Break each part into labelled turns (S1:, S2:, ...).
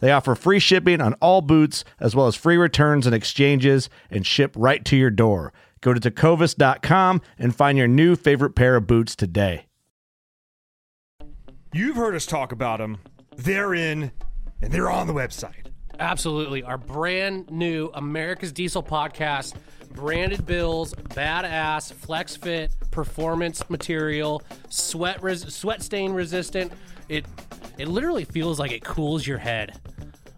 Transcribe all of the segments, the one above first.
S1: They offer free shipping on all boots, as well as free returns and exchanges, and ship right to your door. Go to tecovas.com and find your new favorite pair of boots today.
S2: You've heard us talk about them. They're in, and they're on the website.
S3: Absolutely. Our brand new America's Diesel podcast, branded bills, badass, flex fit, performance material, sweat res- sweat stain resistant. It it literally feels like it cools your head.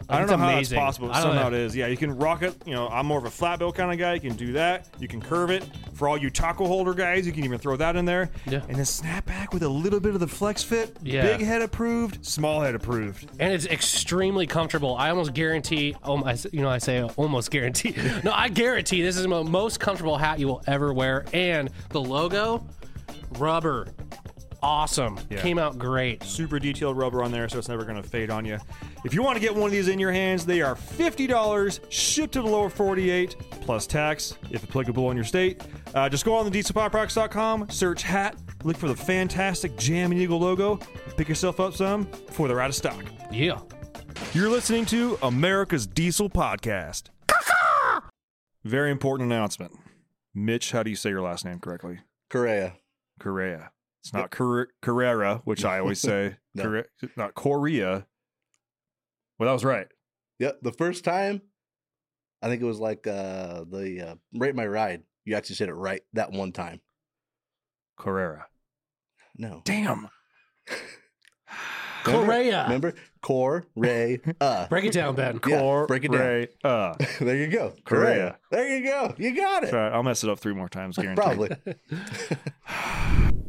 S2: I don't
S3: It's
S2: know how
S3: amazing.
S2: that's possible. but
S3: I don't
S2: Somehow
S3: know.
S2: it is. Yeah, you can rock it. You know, I'm more of a flat bill kind of guy. You can do that. You can curve it. For all you taco holder guys, you can even throw that in there.
S3: Yeah.
S2: And then snap back with a little bit of the flex fit.
S3: Yeah.
S2: Big head approved, small head approved.
S3: and it's extremely comfortable. I almost guarantee, um, I s- you know, I say almost guarantee. No, I guarantee this is the most comfortable hat you will ever wear. And the logo, rubber, awesome.
S2: Yeah.
S3: Came out great.
S2: Super detailed rubber on there, so it's never going to fade on you. If you want to get one of these in your hands, they are $50, shipped to the lower 48, plus tax, if applicable in your state. Uh, just go on the dieselpowerproducts.com, search hat, look for the fantastic Jam and Eagle logo, pick yourself up some before they're out of stock.
S3: Yeah.
S2: You're listening to America's Diesel Podcast. Very important announcement. Mitch, how do you say your last name correctly?
S4: Correa.
S2: Correa. It's not Car- Carrera, which I always say.
S4: No.
S2: Corre- not Korea. Well, that was right.
S4: Yeah, the first time, I think it was like uh the uh, rate my ride. You actually said it right that one time.
S2: Carrera.
S4: No,
S2: Damn.
S4: Remember-
S3: Correa.
S4: Remember, core ray uh.
S3: Break it down, Ben.
S4: Yeah, break it down.
S2: Correa. Uh,
S4: there you go,
S2: Correa.
S4: There you go. You got it.
S2: Try- I'll mess it up three more times, guaranteed.
S4: Probably.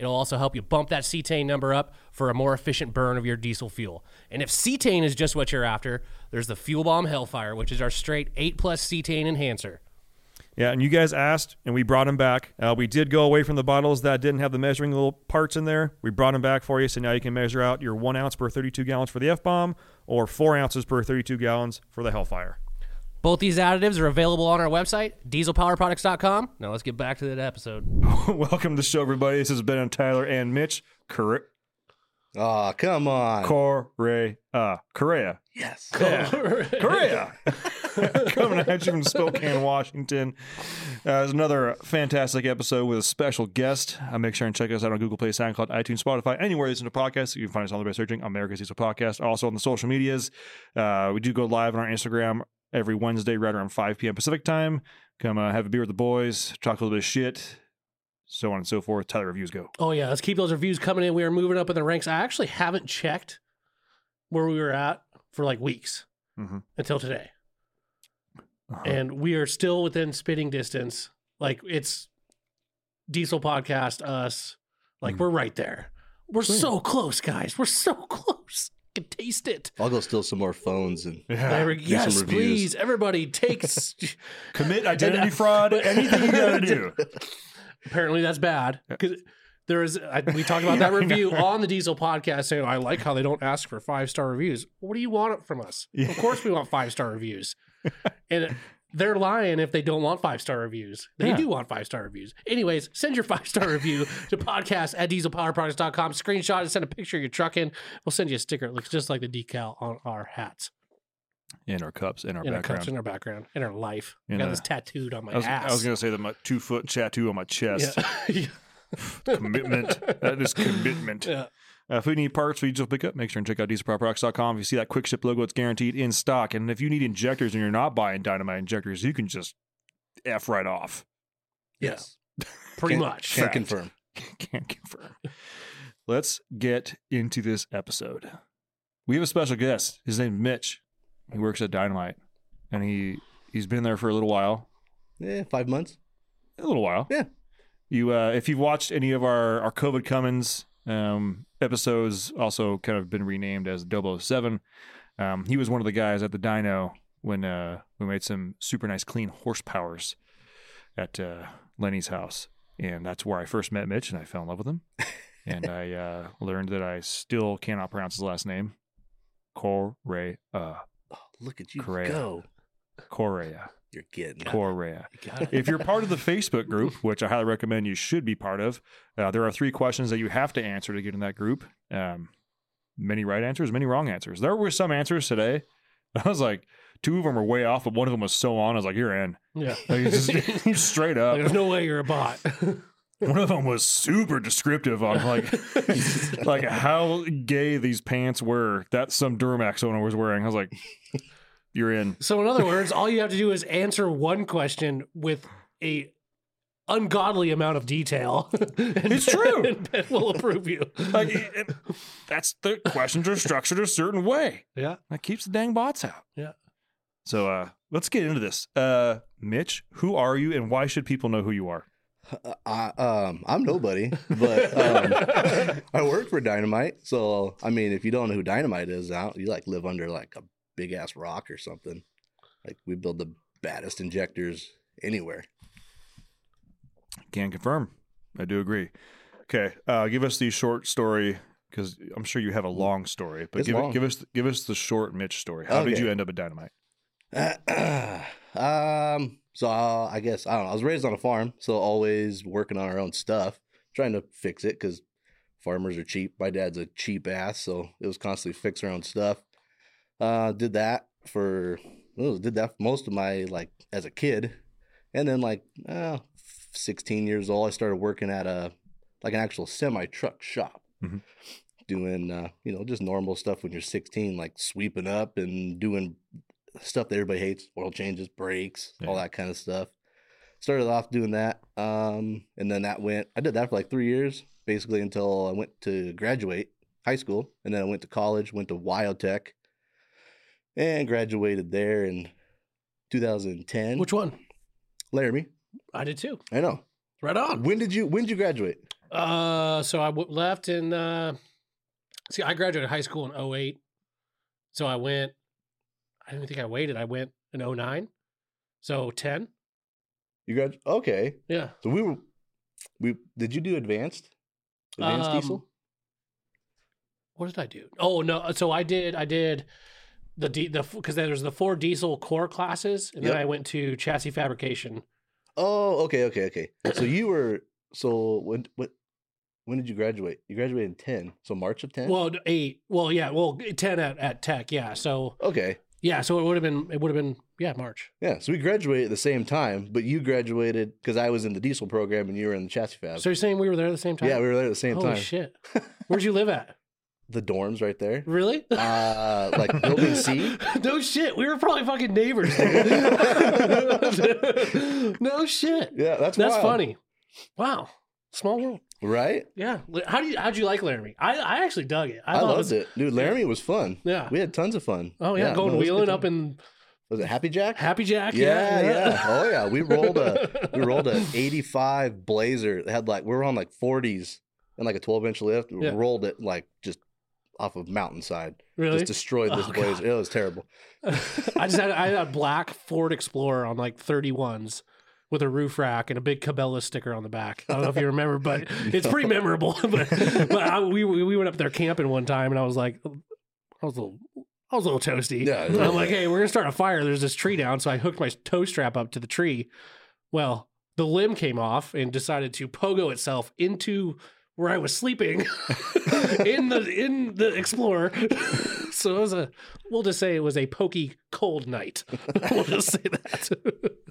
S3: it'll also help you bump that cetane number up for a more efficient burn of your diesel fuel. And if cetane is just what you're after, there's the Fuel Bomb Hellfire, which is our straight 8 plus cetane enhancer.
S2: Yeah, and you guys asked, and we brought them back. Uh, we did go away from the bottles that didn't have the measuring little parts in there. We brought them back for you, so now you can measure out your one ounce per 32 gallons for the F bomb, or four ounces per 32 gallons for the Hellfire.
S3: Both these additives are available on our website, dieselpowerproducts.com. Now let's get back to that episode.
S2: Welcome to the show, everybody. This has been and Tyler and Mitch. Correct.
S4: Oh, come on.
S2: Correa. Uh, Correa.
S4: yes.
S2: Correa. Coming at you from Spokane, Washington. Uh, it's another fantastic episode with a special guest. Uh, make sure and check us out on Google Play, SoundCloud, iTunes, Spotify, anywhere you listen to podcasts. You can find us on the by searching America's Diesel Podcast. Also on the social medias. Uh, we do go live on our Instagram every Wednesday right around 5 p.m. Pacific time. Come uh, have a beer with the boys, talk a little bit of shit, so on and so forth. Tyler reviews go.
S3: Oh yeah, let's keep those reviews coming in. We are moving up in the ranks. I actually haven't checked where we were at for like weeks
S2: Mhm.
S3: until today,
S2: Uh-huh.
S3: and we are still within spitting distance. Like it's Diesel Podcast, us. Like
S2: Mhm.
S3: we're right there. We're so close, guys. We're so close. I can taste it.
S4: I'll go steal some more phones and
S2: Yeah.
S3: Every-
S4: some
S3: yes,
S4: reviews.
S3: please, everybody takes.
S2: Commit identity fraud, anything you gotta do.
S3: Apparently, that's bad because there is. I, we talked about that
S2: Yeah, I
S3: review on the Diesel podcast, saying I like how they don't ask for five star reviews. What do you want from us?
S2: Yeah.
S3: Of course, we want five star reviews, and they're lying if they don't want five star reviews. They
S2: Yeah.
S3: do want five star reviews. Anyways, send your five star review to podcast at dieselpowerproducts.com. Screenshot and send a picture of your truck in. We'll send you a sticker. It looks just like the decal on our hats,
S2: In our cups, in our
S3: in our cups, in our background, in our life. I
S2: In
S3: got
S2: a-
S3: this tattooed on my
S2: I was,
S3: ass.
S2: I was gonna say the my two foot tattoo on my chest.
S3: yeah.
S2: commitment. That is commitment.
S3: Yeah.
S2: Uh, if we need parts for you to pick up, make sure and check out dieselpowerproducts.com. If you see that quick ship logo, it's guaranteed in stock. And if you need injectors and you're not buying dynamite injectors, you can just F right off.
S3: Yes. Pretty
S4: Can't-
S3: much.
S4: Can't
S2: Fact.
S4: confirm.
S2: Can't confirm. Let's get into this episode. We have a special guest. His name's Mitch. He works at Dynamite, and he he's been there for a little while.
S4: Yeah, five months.
S2: a little while.
S4: Yeah.
S2: You, uh, if you've watched any of our our COVID Cummins um, episodes, also kind of been renamed as 007. Um, he was one of the guys at the dyno when uh, we made some super nice clean horsepowers at uh, Lenny's house, and that's where I first met Mitch, and I fell in love with him. and I uh, learned that I still cannot pronounce his last name, Correa,
S4: Oh, look at you
S2: Correa.
S4: go.
S2: Correa,
S4: You're getting it.
S2: Correa.
S4: You
S2: if you're part of the Facebook group, which I highly recommend you should be part of, uh, there are three questions that you have to answer to get in that group. Um, many right answers, many wrong answers. There were some answers today. I was like, two of them were way off, but one of them was so on. I was like, you're in.
S3: Yeah.
S2: Like, just, straight up.
S3: There's no way you're a bot.
S2: One of them was super descriptive on like, like how gay these pants were. That some Duramax owner was wearing. I was like, you're in.
S3: so in other words, all you have to do is answer one question with a ungodly amount of detail. And
S2: It's true.
S3: And Ben will approve you.
S2: Like, it- that's the questions are structured a certain way.
S3: Yeah.
S2: That keeps the dang bots out.
S3: Yeah.
S2: So uh let's get into this. Uh Mitch, who are you and why should people know who you are?
S4: Uh, I, um, I'm nobody, but um, I work for Dynamite. So, I mean, if you don't know who Dynamite is, out you like live under like a big ass rock or something. Like we build the baddest injectors anywhere.
S2: Can confirm. I do agree. Okay. Uh give us the short story because I'm sure you have a long story, but
S4: It's
S2: give
S4: long.
S2: give us give us the short Mitch story. How did you end up at Dynamite?
S4: um, so uh, I guess I don't know. I was raised on a farm, so always working on our own stuff, trying to fix it because farmers are cheap. My dad's a cheap ass, so it was constantly fix our own stuff. Uh, did that for well, did that most of my like as a kid, and then like uh, 16 years old, I started working at a like an actual semi truck shop.
S2: Mhm.
S4: Doing, uh, you know, just normal stuff when you're 16, like sweeping up and doing stuff that everybody hates oil changes brakes all that kind of stuff started off doing that um and then that went i did that for like three years basically until i went to graduate high school and then i went to college went to wyotech and graduated there in 2010
S3: Which one?
S4: laramie
S3: I did too.
S4: i know
S3: Right on.
S4: when did you when did you graduate
S3: Uh, so I w- left in. Uh, see, I graduated high school in 08. So I went. I don't think I waited. I went in 09. So 10.
S4: you grad okay
S3: Yeah.
S4: so we were we did you do advanced advanced
S3: Um,
S4: diesel
S3: What did I do? Oh no! So I did. I did the D, the because there was the four diesel core classes, and then I went to chassis fabrication.
S4: Oh, okay, okay, okay. So you were so when what when did you graduate? You graduated in ten, so March of ten.
S3: Well, eight. Well, yeah. Well, ten at, at Tech. Yeah. So
S4: okay,
S3: yeah. So it would have been. It would have been. Yeah, March.
S4: yeah. So we graduated at the same time, but you graduated because I was in the diesel program and you were in the chassis fab.
S3: So you're saying we were there at the same time?
S4: yeah, we were there at the same
S3: Holy
S4: time.
S3: Holy shit! Where'd you live at?
S4: The dorms right there.
S3: Really?
S4: Uh, like building C.
S3: no shit. We were probably fucking neighbors. no shit.
S4: Yeah, that's
S3: That's
S4: wild.
S3: funny. Wow. Small world.
S4: right?
S3: Yeah. How do you how'd you like Laramie? I I actually dug it. I,
S4: I, loved
S3: was,
S4: it, dude. Laramie was fun.
S3: Yeah.
S4: we had tons of fun.
S3: Oh yeah, going
S4: no, it was a good
S3: wheeling up in
S4: Was it Happy Jack?
S3: Happy Jack.
S4: yeah, yeah, yeah. Oh yeah, we rolled a we rolled a '85 Blazer. It had like we were on like 40s and like a 12 inch lift. We
S3: Yeah.
S4: rolled it like just off of mountainside.
S3: Really?
S4: Just destroyed this
S3: Oh,
S4: Blazer. It was terrible.
S3: I just had I had a black Ford Explorer on like 31s with a roof rack and a big Cabela sticker on the back. I don't know if you remember, but it's pretty memorable. but but I, we we went up there camping one time, and I was like, I was a little. I was a little toasty.
S4: Yeah.
S3: And I'm like, hey, we're gonna start a fire. There's this tree down, so I hooked my tow strap up to the tree. Well, the limb came off and decided to pogo itself into where I was sleeping in the in the Explorer. so it was a we'll just say it was a pokey cold night. we'll just say that.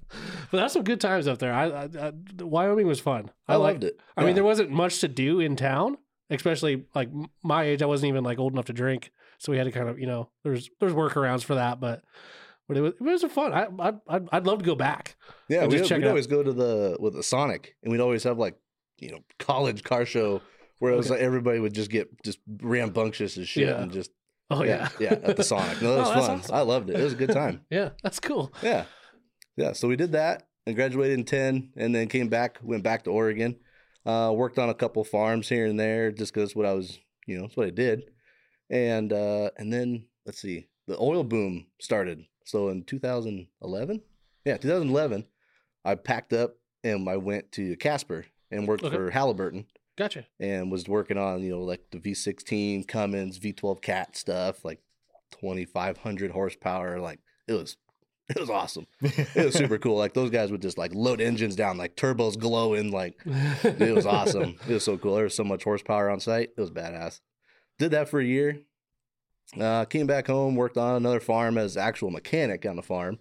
S3: but that's some good times up there. I, I, I Wyoming was fun.
S4: I,
S3: liked
S4: loved it.
S3: I mean, there wasn't much to do in town, especially like my age. I wasn't even like old enough to drink, so we had to kind of you know there's there's workarounds for that, but. But it was, it was fun. I, I I'd, I'd love to go back.
S4: Yeah, we, we'd always go to the with the Sonic, and we'd always have like you know college car show where it was
S3: Okay.
S4: like everybody would just get just rambunctious as shit
S3: Yeah.
S4: and just
S3: Oh
S4: yeah,
S3: yeah,
S4: yeah at the Sonic. No, it was
S3: Oh,
S4: fun.
S3: awesome.
S4: I loved it. It was a good time.
S3: yeah. That's cool.
S4: Yeah, yeah. So we did that and graduated in ten, and then came back, went back to Oregon, uh, worked on a couple farms here and there, just because what I was, you know, that's what I did, and uh, and then let's see, the oil boom started. So in 2011, yeah, 2011, I packed up and I went to Casper and worked
S3: Okay.
S4: for Halliburton
S3: Gotcha.
S4: and was working on you know like the V16 Cummins V12 Cat stuff, like 2,500 horsepower. Like it was, it was awesome. It was super cool. Like those guys would just like load engines down, like turbos glowing. Like it was awesome. It was so cool. There was so much horsepower on site. It was badass. Did that for a year. Uh, came back home, worked on another farm as actual mechanic on the farm,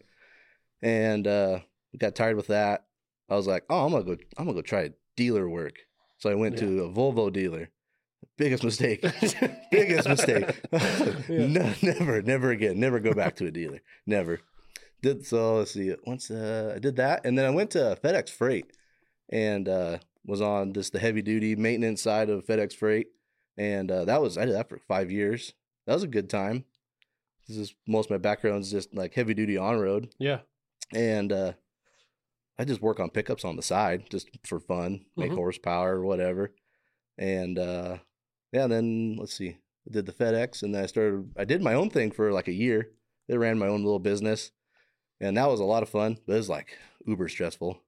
S4: and uh, got tired with that. I was like, oh, I'm gonna go. I'm gonna go try dealer work. So I went to a Volvo dealer. Biggest mistake. Biggest mistake. no, never, never again. Never go back to a dealer. Never. Did so. Let's see. Once uh, I did that, and then I went to FedEx Freight, and uh, was on just the heavy duty maintenance side of FedEx Freight, and uh, that was I did that for five years. That was a good time. This is most of my background is just like heavy duty on road,
S3: Yeah.
S4: and uh, I just work on pickups on the side just for fun, make
S3: Mhm.
S4: horsepower or whatever. And uh, yeah, then let's see, I did the FedEx, and then I started. I did my own thing for like a year. I ran my own little business, and that was a lot of fun. But it was like uber stressful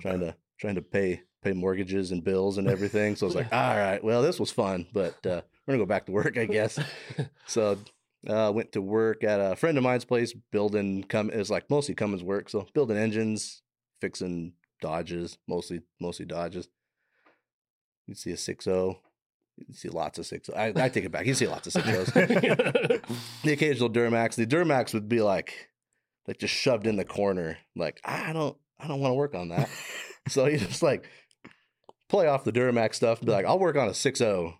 S4: trying to trying to pay pay mortgages and bills and everything. So I was like, all right, well, this was fun, but uh, we're gonna go back to work, I guess. so uh, went to work at a friend of mine's place building. Come it was like mostly Cummins work, so building engines, fixing Dodges, mostly mostly Dodges. You see a six oh, zero. You see lots of six. Oh, I, I take it back. You see lots of six zeros. the occasional Duramax. The Duramax would be like, like just shoved in the corner. Like I don't, I don't want to work on that. so you just like play off the Duramax stuff and be like, I'll work on a 6.0.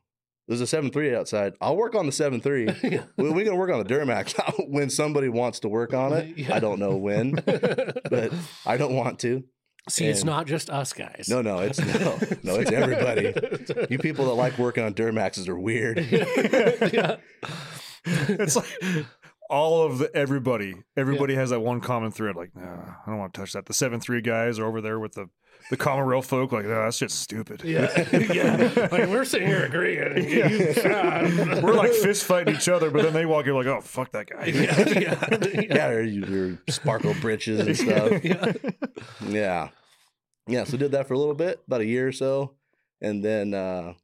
S4: There's a seven three outside. I'll work on the 7.3. we, we can work on the Duramax when somebody wants to work on it.
S3: Yeah.
S4: I don't know when, but I don't want to.
S3: See, it's not just us guys.
S4: No, no, it's no, no, it's everybody. You people that like working on Duramaxes are weird.
S3: yeah.
S2: it's like all of the everybody. Everybody has that one common thread. Like, nah, I don't want to touch that. The seven three guys are over there with the the common rail folk. Like, no, that's just stupid.
S3: Yeah. yeah. Like we're sitting here agreeing. You-
S2: We're like fist fighting each other, but then they walk. You're like, oh fuck that guy.
S3: yeah, yeah,
S4: yeah, or your sparkle britches and stuff.
S3: yeah.
S4: Yeah. Yeah. So did that for a little bit, about a year or so. And then uh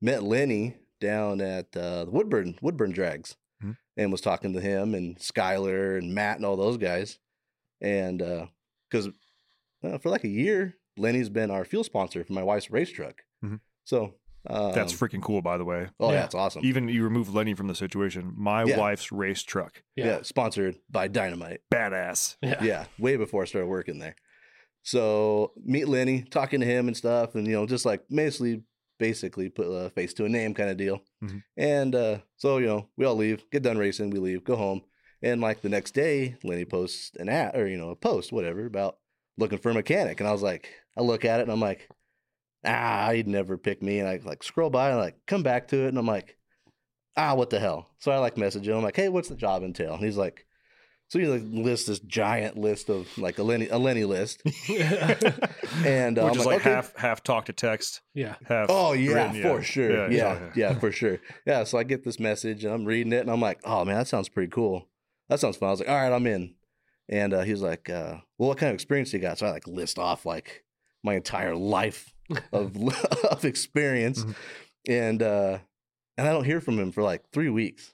S4: met Lenny down at uh the Woodburn Woodburn Drags
S2: Mhm.
S4: and was talking to him and Skylar and Matt and all those guys. And uh because uh, for like a year, Lenny's been our fuel sponsor for my wife's race truck.
S2: Mhm.
S4: So um,
S2: That's freaking cool, by the way.
S4: oh yeah,
S3: Yeah.
S4: it's awesome.
S2: Even you remove Lenny from the situation. My
S4: Yeah.
S2: wife's race truck,
S4: yeah. sponsored by Dynamite.
S2: badass.
S3: Yeah.
S4: yeah, way before I started working there. So meet Lenny, talking to him and stuff, and you know, just like basically, basically put a face to a name kind of deal.
S2: Mhm.
S4: And uh, so you know, we all leave, get done racing, we leave, go home, and like the next day, Lenny posts an ad or you know a post, whatever, about looking for a mechanic, and I was like, I look at it and I'm like, ah, he'd never pick me, and I like scroll by and like come back to it, and I'm like, ah, what the hell? So I like message him, I'm like, hey, what's the job entail? And he's like. So he like lists this giant list of like a Lenny a Lenny list, and uh,
S2: Which
S4: I'm
S2: is like
S4: okay.
S2: half half talk to text,
S3: Yeah.
S2: half.
S4: Oh yeah,
S2: written,
S4: for sure. Yeah,
S2: yeah.
S4: yeah, for sure. Yeah. So I get this message and I'm reading it and I'm like, oh man, that sounds pretty cool. That sounds fun. I was like, all right, I'm in. And uh, he was like, uh, well, what kind of experience you got? So I like list off like my entire life of of experience,
S2: Mhm.
S4: and uh, and I don't hear from him for like three weeks.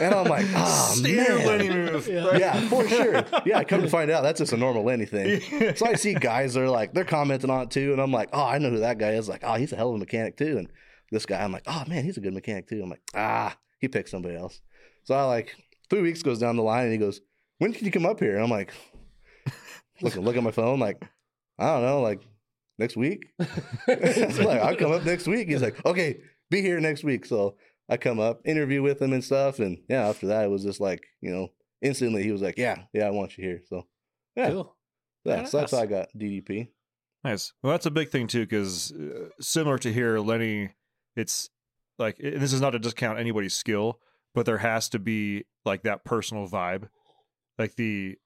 S4: And I'm like, oh
S2: Standard
S4: man.
S2: Lenny move.
S3: Yeah.
S4: Yeah, for sure. Yeah, come to find out, that's just a normal Lenny thing. So I see guys that are like they're commenting on it too, and I'm like, oh, I know who that guy is. Like, oh, he's a hell of a mechanic too. And this guy, I'm like, oh man, he's a good mechanic too. I'm like, ah, he picked somebody else. So I like three weeks goes down the line, and he goes, when can you come up here? And I'm like, look, look at my phone, like, I don't know, like next week. So, like, I'll come up next week. He's like, okay, be here next week. So I come up, interview with him and stuff, and yeah, after that, it was just like, you know, instantly he was like, yeah, yeah, I want you here. So yeah,
S3: Cool.
S4: yeah, so that's how I got DDP.
S2: Nice. Well, that's a big thing too, because uh, similar to here, Lenny, it's like and this is not to discount anybody's skill, but there has to be like that personal vibe, like the.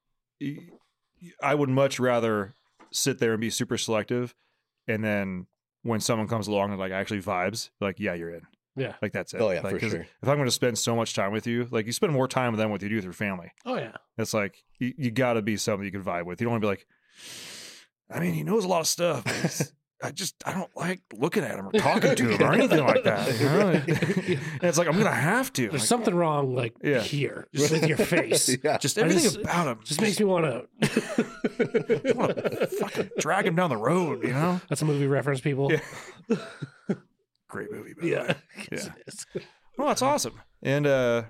S2: I would much rather sit there and be super selective, and then when someone comes along and like actually vibes, like yeah, you're in.
S3: Yeah.
S2: Like that's it.
S4: Oh, yeah,
S2: Like,
S4: for
S2: 'cause
S4: sure.
S2: If I'm going to spend so much time with you, like you spend more time with them with you do with your family.
S3: Oh yeah.
S2: It's like you, you got to be something you can vibe with. You don't want to be like, I mean, he knows a lot of stuff. I just I don't like looking at him or talking to him or anything like that. You know? and it's like I'm gonna have to.
S3: There's
S2: Like,
S3: something wrong, like
S2: Yeah.
S3: here, just with your face.
S4: yeah,
S2: just everything
S3: just-
S2: about him.
S3: Just makes me want to.
S2: want to fucking drag him down the road. You know?
S3: That's a movie reference, people.
S2: Yeah. Great movie. By
S3: Yeah.
S2: Yeah. Well, that's awesome. And uh,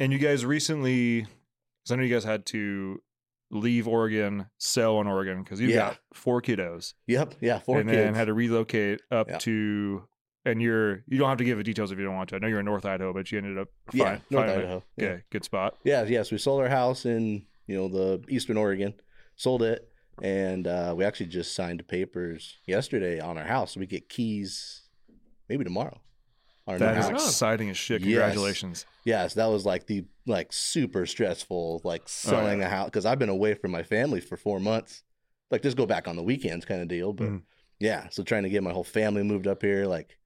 S2: and you guys recently, because I know you guys had to leave Oregon, sell in Oregon because you've
S4: Yeah.
S2: got four kiddos.
S4: yep, yeah, four
S2: and
S4: kids.
S2: then had to relocate up
S4: Yeah.
S2: to and you're you don't have to give the details if you don't want to. I know you're in North Idaho, but you ended up
S4: yeah,
S2: fine,
S4: North
S2: finding a-
S4: Idaho. Yeah.
S2: Okay, good spot.
S4: yeah, yes, we sold our house in you know the Eastern Oregon, sold it, and uh, we actually just signed papers yesterday on our house. So we get keys maybe tomorrow.
S2: That is exciting as shit. Congratulations.
S4: Yes, that was like the like super stressful like selling a house because I've been away from my family for four months. Like just go back on the weekends kind of deal. But
S2: Mhm.
S4: yeah, so trying to get my whole family moved up here. Like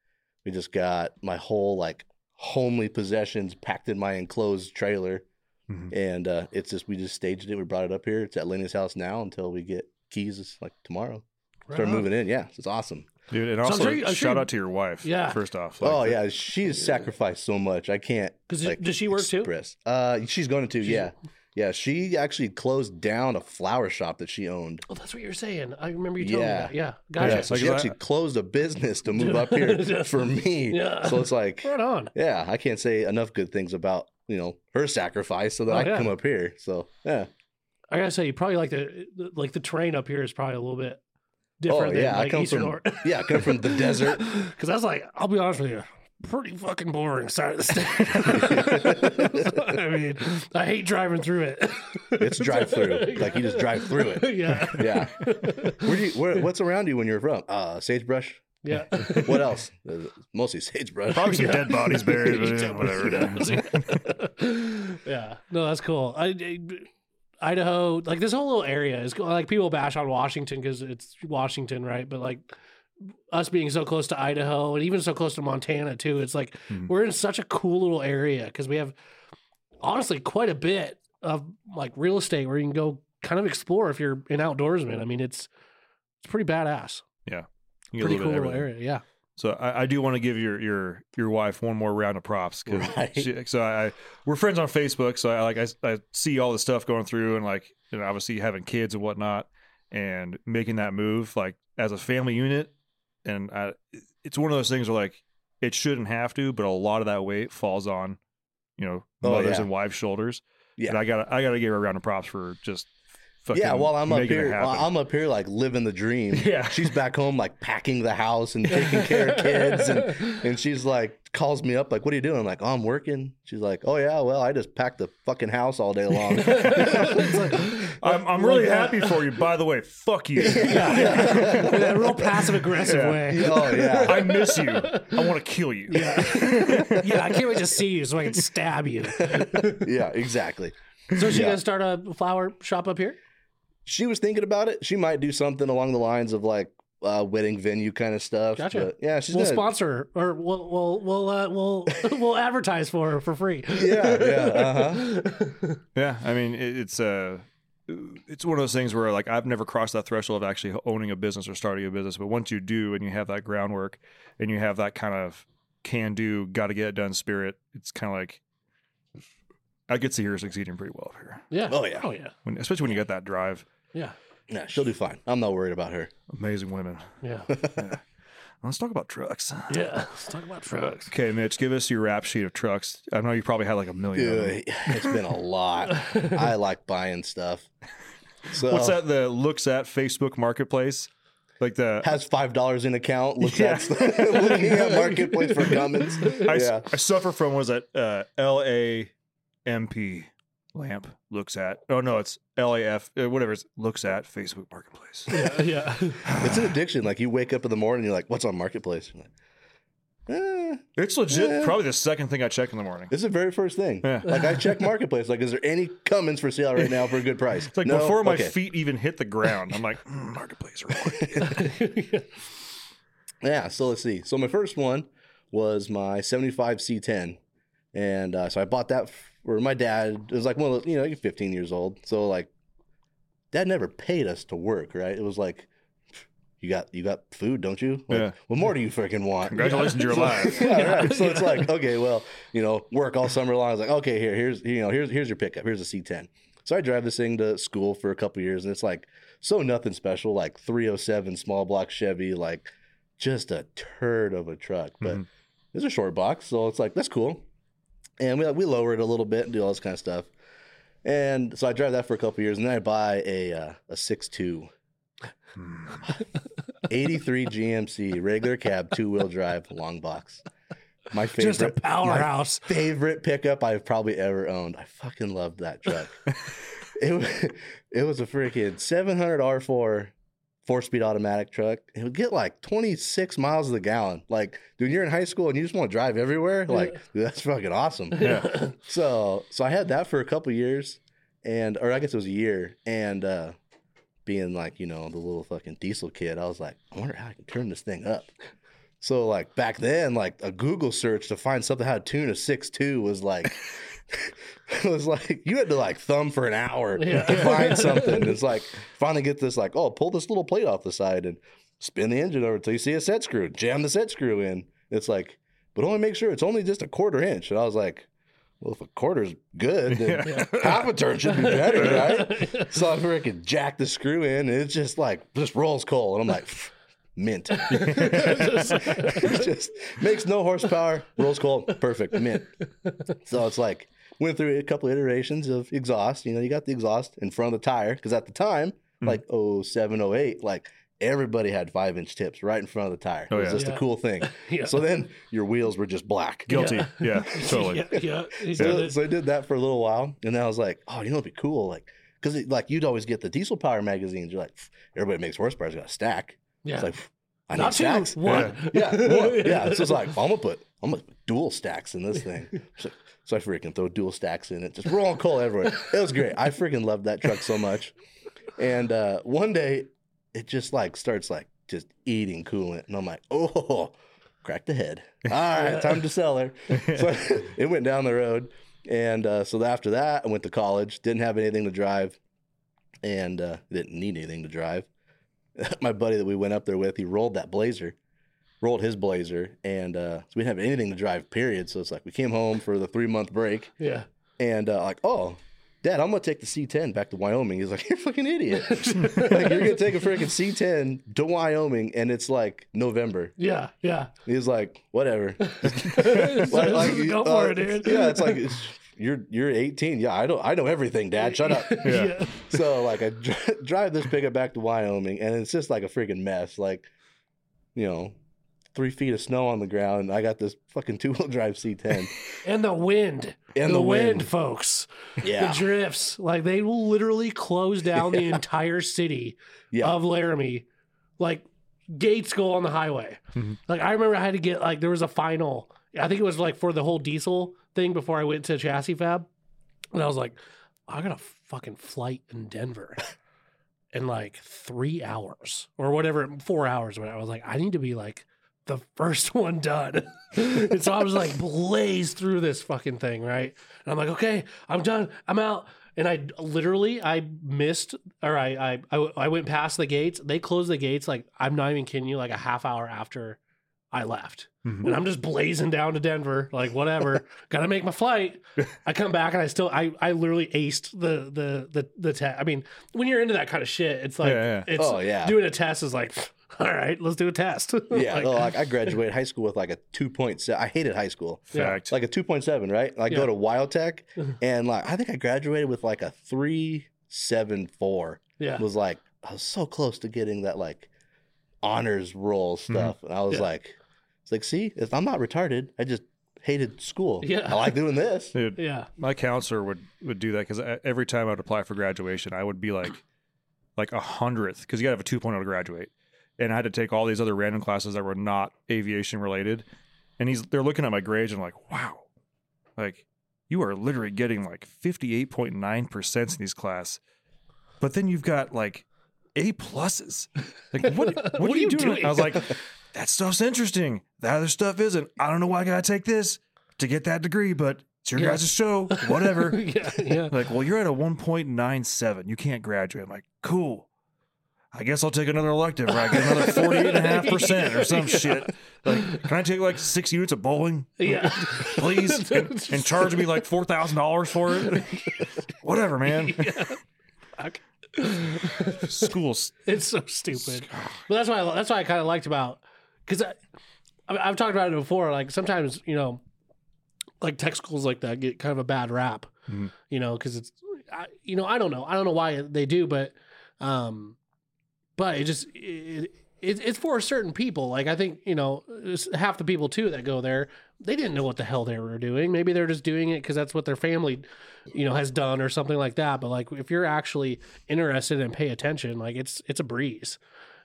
S4: we just got my whole like homely possessions packed in my enclosed trailer,
S2: Mhm.
S4: and uh, it's just we just staged it. We brought it up here. It's at Lenny's house now until we get keys like tomorrow.
S3: Right
S4: Start
S3: on.
S4: moving in. Yeah, it's awesome.
S2: Dude, and
S3: So
S2: also
S3: sure you- I'm
S2: shout
S3: sure you-
S2: out to your wife.
S3: Yeah.
S2: First off.
S4: oh
S2: Like,
S4: yeah, she's sacrificed so much. I can't.
S3: 'Cause
S4: like,
S3: does she work too?
S4: express. Uh, she's going to.
S3: She's-
S4: yeah, yeah. She actually closed down a flower shop that she owned.
S3: Oh, that's what you're saying. I remember you telling
S4: Yeah.
S3: me that. Yeah.
S4: Yeah,
S3: Gotcha.
S4: so
S2: Like,
S4: she
S2: I-
S4: actually closed a business to move up here for me.
S3: Yeah.
S4: So it's like,
S3: Right on.
S4: yeah, I can't say enough good things about you know her sacrifice so that
S3: Oh,
S4: I can
S3: yeah.
S4: come up here. So yeah,
S3: I gotta say, you probably like the like the terrain up here is probably a little bit different
S4: oh yeah,
S3: than
S4: I come
S3: Eastern
S4: from
S3: Oregon.
S4: yeah, I come from the desert.
S3: Because I was like, I'll be honest with you, pretty fucking boring side of the state. I mean, I hate driving through it.
S4: It's drive through, like you just drive through it.
S3: yeah.
S4: Yeah. Where do you, where, what's around you when you're from? Uh, sagebrush.
S3: Yeah.
S4: What else? Uh, mostly sagebrush.
S2: Probably some dead bodies buried, yeah,
S3: Yeah.
S2: whatever.
S3: yeah. No, that's cool. I, I- Idaho, like this whole little area is like people bash on Washington because it's Washington, right? But like us being so close to Idaho and even so close to Montana too, it's like
S2: Mhm.
S3: we're in such a cool little area because we have honestly quite a bit of like real estate where you can go kind of explore if you're an outdoorsman. I mean, it's it's pretty badass.
S2: A
S3: Pretty cool little area. Yeah.
S2: So I, I do want to give your your your wife one more round of props because
S4: Right.
S2: so I, we're friends on Facebook. So I like I, I see all the stuff going through and like you know obviously having kids and whatnot and making that move like as a family unit. And I, it's one of those things where like it shouldn't have to, but a lot of that weight falls on you know
S4: Oh,
S2: mothers
S4: yeah.
S2: and wives' shoulders.
S4: Yeah.
S2: And I got I got to give her a round of props for just
S4: Yeah, while I'm up here, while I'm up here like living the dream.
S2: Yeah.
S4: she's back home like packing the house and taking care of kids, and and she's like calls me up like, "What are you doing?" I'm like, "Oh, I'm working." She's like, "Oh yeah, well, I just packed the fucking house all day long." Like,
S2: I'm, I'm really uh, happy for you. By the way, fuck you. Yeah.
S3: In a real passive aggressive way.
S4: oh yeah,
S2: I miss you. I want to kill you.
S3: Yeah, I can't wait to see you so I can stab you.
S4: yeah, exactly.
S3: So is she
S4: Yeah.
S3: gonna start a flower shop up here?
S4: She was thinking about it. She might do something along the lines of like uh, wedding venue kind of stuff.
S3: Gotcha.
S4: But yeah, she's
S3: We'll
S4: gonna,
S3: sponsor her, or we'll we'll we'll uh, we'll we'll advertise for her for free.
S4: Yeah, yeah, uh huh.
S2: Yeah, I mean it, it's uh it's one of those things where like I've never crossed that threshold of actually owning a business or starting a business, but once you do and you have that groundwork and you have that kind of can do, got to get it done spirit, it's kind of like I get to hear her succeeding pretty well here,
S3: Yeah.
S4: Oh, yeah.
S3: Oh yeah.
S2: when, especially when you get that drive.
S3: Yeah.
S4: Yeah, she'll do fine. I'm not worried about her.
S2: Amazing women.
S3: Yeah.
S2: Let's talk about trucks.
S3: Yeah. Let's talk about trucks.
S2: Okay, Mitch, give us your rap sheet of trucks. I know you probably had like a million.
S4: Dude, it's been a lot. I like buying stuff. So
S2: What's that? The looks at Facebook Marketplace, like the
S4: Has five dollars in account. Looks at looking at marketplace for Cummins.
S2: I, s-
S4: yeah.
S2: I suffer from was that uh, L A M P lamp looks at. Oh no, it's L A F uh, whatever. It's looks at Facebook Marketplace.
S3: Yeah. Yeah.
S4: It's an addiction. Like you wake up in the morning, and you're like, "What's on marketplace?" You're like, eh,
S2: It's legit.
S4: Yeah.
S2: Probably the second thing I check in the morning.
S4: this is the very first thing.
S2: Yeah.
S4: Like I check marketplace. Like, is there any Cummins for sale right now for a good price?
S2: It's like
S4: No?
S2: before my
S4: Okay.
S2: feet even hit the ground, I'm like mm, Marketplace. Right.
S4: Yeah, so let's see. So my first one was my 75 C10. And uh, so I bought that for my dad. Was like one of those, you know, you're 15 years old. So like dad never paid us to work, right? It was like you got you got food, don't you? Like,
S2: Yeah.
S4: What more do you freaking want?
S2: Congratulations, you're alive.
S4: yeah, right. So it's like, okay, well, you know, work all summer long. I was like, okay, here, here's you know, here's here's your pickup. Here's a C10. So I drive this thing to school for a couple years, and it's like so nothing special, like 307 small block Chevy, like just a turd of a truck. But
S2: Mhm.
S4: it's a short box, so it's like that's cool. And we we lower it a little bit and do all this kind of stuff. And so I drive that for a couple years, and then I buy a uh, a six two. 83 GMC regular cab two wheel drive long box. My favorite,
S3: Just a powerhouse.
S4: favorite pickup I've probably ever owned. I fucking loved that truck. it was it was a freaking 700 R4 four speed automatic truck. It would get like 26 miles to the gallon. Like, dude, you're in high school and you just want to drive everywhere. Like, dude, that's fucking awesome.
S2: Yeah.
S4: So so I had that for a couple years, and or I guess it was a year, and uh being like you know the little fucking diesel kid, I was like, I wonder how I can turn this thing up. So like back then, like a Google search to find something how to tune a six two was like. it was like you had to like thumb for an hour to find something. It's like finally get this like oh pull this little plate off the side and spin the engine over until you see a set screw. Jam the set screw in. It's like, but only make sure it's only just a quarter inch. And I was like, well, if a quarter's good, then half a turn should be better, right? So I freaking jack the screw in, and it just like just rolls coal, and I'm like, mint. just, just makes no horsepower, rolls coal, perfect, mint. So it's like went through a couple iterations of exhaust. You know, you got the exhaust in front of the tire because at the time, mm-hmm. like 07, 08, like everybody had five inch tips right in front of the tire.
S2: Oh,
S4: it was
S2: yeah.
S4: just
S3: Yeah.
S4: a cool thing.
S3: Yeah.
S4: So then your wheels were just black.
S2: Guilty. Yeah, totally.
S3: yeah, yeah.
S4: So,
S3: done
S4: so I did that for a little while, and then I was like, "Oh, you know, it'd be cool, like, because like you'd always get the diesel power magazines. You're like, everybody makes horsepower's got a stack.
S3: Yeah.
S4: It's like, I need
S3: Not two,
S4: stacks.
S3: one.
S4: Yeah, one. yeah. So it's like, I'm gonna put, I'm gonna put dual stacks in this thing. So, so I freaking throw dual stacks in it, just rolling coal everywhere. It was great. I freaking loved that truck so much. And uh, one day, it just like starts like just eating coolant, and I'm like, oh, crack the head. All right, time to sell her. So it went down the road, and uh, so after that, I went to college. Didn't have anything to drive, and uh, didn't need anything to drive. My buddy that we went up there with, he rolled that Blazer, rolled his Blazer, and uh, so we didn't have anything to drive. Period. So it's like we came home for the three month break,
S3: Yeah.
S4: and uh, like, oh, Dad, I'm gonna take the C10 back to Wyoming. He's like, you're fucking idiot. like, you're gonna take a freaking C10 to Wyoming, and it's like November.
S3: Yeah. Yeah.
S4: He's like, whatever.
S3: Go
S4: Like- like,
S3: for
S4: uh,
S3: it, dude.
S4: Yeah, it's like it's you're you're 18. Yeah, I don't I know everything, Dad. Shut up.
S2: Yeah.
S4: so like I dr- drive this pickup back to Wyoming, and it's just like a freaking mess. Like, you know, three feet of snow on the ground, and I got this fucking two wheel drive C10.
S3: And the wind.
S4: And
S3: the,
S4: the
S3: wind,
S4: wind.
S3: folks.
S4: Yeah.
S3: The drifts. Like they will literally close down the entire city
S4: Yeah.
S3: of Laramie. Like gates go on the highway.
S2: Mhm.
S3: Like I remember I had to get like there was a final. I think it was like for the whole diesel thing before I went to chassis fab. And I was like, I got a fucking flight in Denver in like three hours or whatever, four hours. Whatever. I was like, I need to be like the first one done. and so I was like blaze through this fucking thing, right? And I'm like, okay, I'm done. I'm out. And I literally I missed or I I I, I went past the gates. They closed the gates like I'm not even kidding you, like a half hour after I left.
S2: Mhm.
S3: And I'm just blazing down to Denver, like whatever. Gotta make my flight. I come back and I still I I literally aced the the the the test. I mean, when you're into that kind of shit, it's like
S2: Yeah, yeah.
S3: it's
S4: Oh, yeah.
S3: doing a test is like, all right, let's do a test.
S4: Yeah,
S3: Like,
S4: like I graduated high school with like a 2.7. I hated high school.
S2: Fact.
S4: Like a 2.7, right? I
S3: Yeah.
S4: go to WyoTech
S3: Mhm.
S4: and like I think I graduated with like a 3.74.
S3: yeah.
S4: Was like I was so close to getting that like honors roll stuff. And I was
S3: Yeah.
S4: like it's like, see, if I'm not retarded. I just hated school.
S3: Yeah.
S4: I like doing this.
S2: Dude,
S3: Yeah.
S2: my counselor would would do that because every time I would apply for graduation, I would be like, like a hundredth because you gotta have a 2.0 to graduate, and I had to take all these other random classes that were not aviation related, and he's they're looking at my grades and like, wow, like you are literally getting like 58.9 percent in these class, but then you've got like A pluses. Like what? What, are you doing? I was like, that stuff's interesting. That other stuff isn't. I don't know why I gotta take this to get that degree, but it's your
S3: Yeah.
S2: guys' show. Whatever.
S3: yeah. Yeah.
S2: like, well, you're at a 1.97. You can't graduate. I'm like, cool. I guess I'll take another elective where I get another 48.5% or some shit. Like, can I take like six units of bowling?
S3: Yeah.
S2: Please? And, and charge me like $4,000 for it? Whatever, man. Schools.
S3: It's so stupid. But that's why I, that's why I kind of liked about because I, I I've talked about it before. Like sometimes you know, like tech schools like that get kind of a bad rap.
S2: Mhm.
S3: You know, because it's I, you know I don't know I don't know why they do, but um, but it just it, it, it's for certain people. Like I think you know half the people too that go there they didn't know what the hell they were doing. Maybe they're just doing it because that's what their family you know has done or something like that. But like if you're actually interested and pay attention, like it's it's a breeze,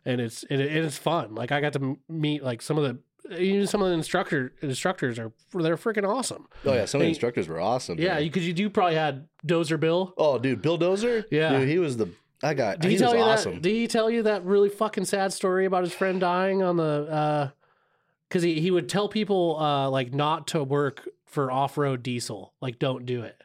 S3: and it's it, it is fun. Like I got to meet like some of the even some of the instructor instructors are they're freaking awesome.
S4: Oh yeah, some of the instructors were awesome.
S3: Yeah, because you, you probably had Dozer Bill.
S4: Oh, dude, Bill Dozer.
S3: Yeah.
S4: dude, he was the. I got.
S3: Did
S4: he
S3: he tell
S4: was
S3: you
S4: awesome.
S3: that? Did he tell you that really fucking sad story about his friend dying on the? Because he he would tell people uh, like not to work for off road diesel, like don't do it.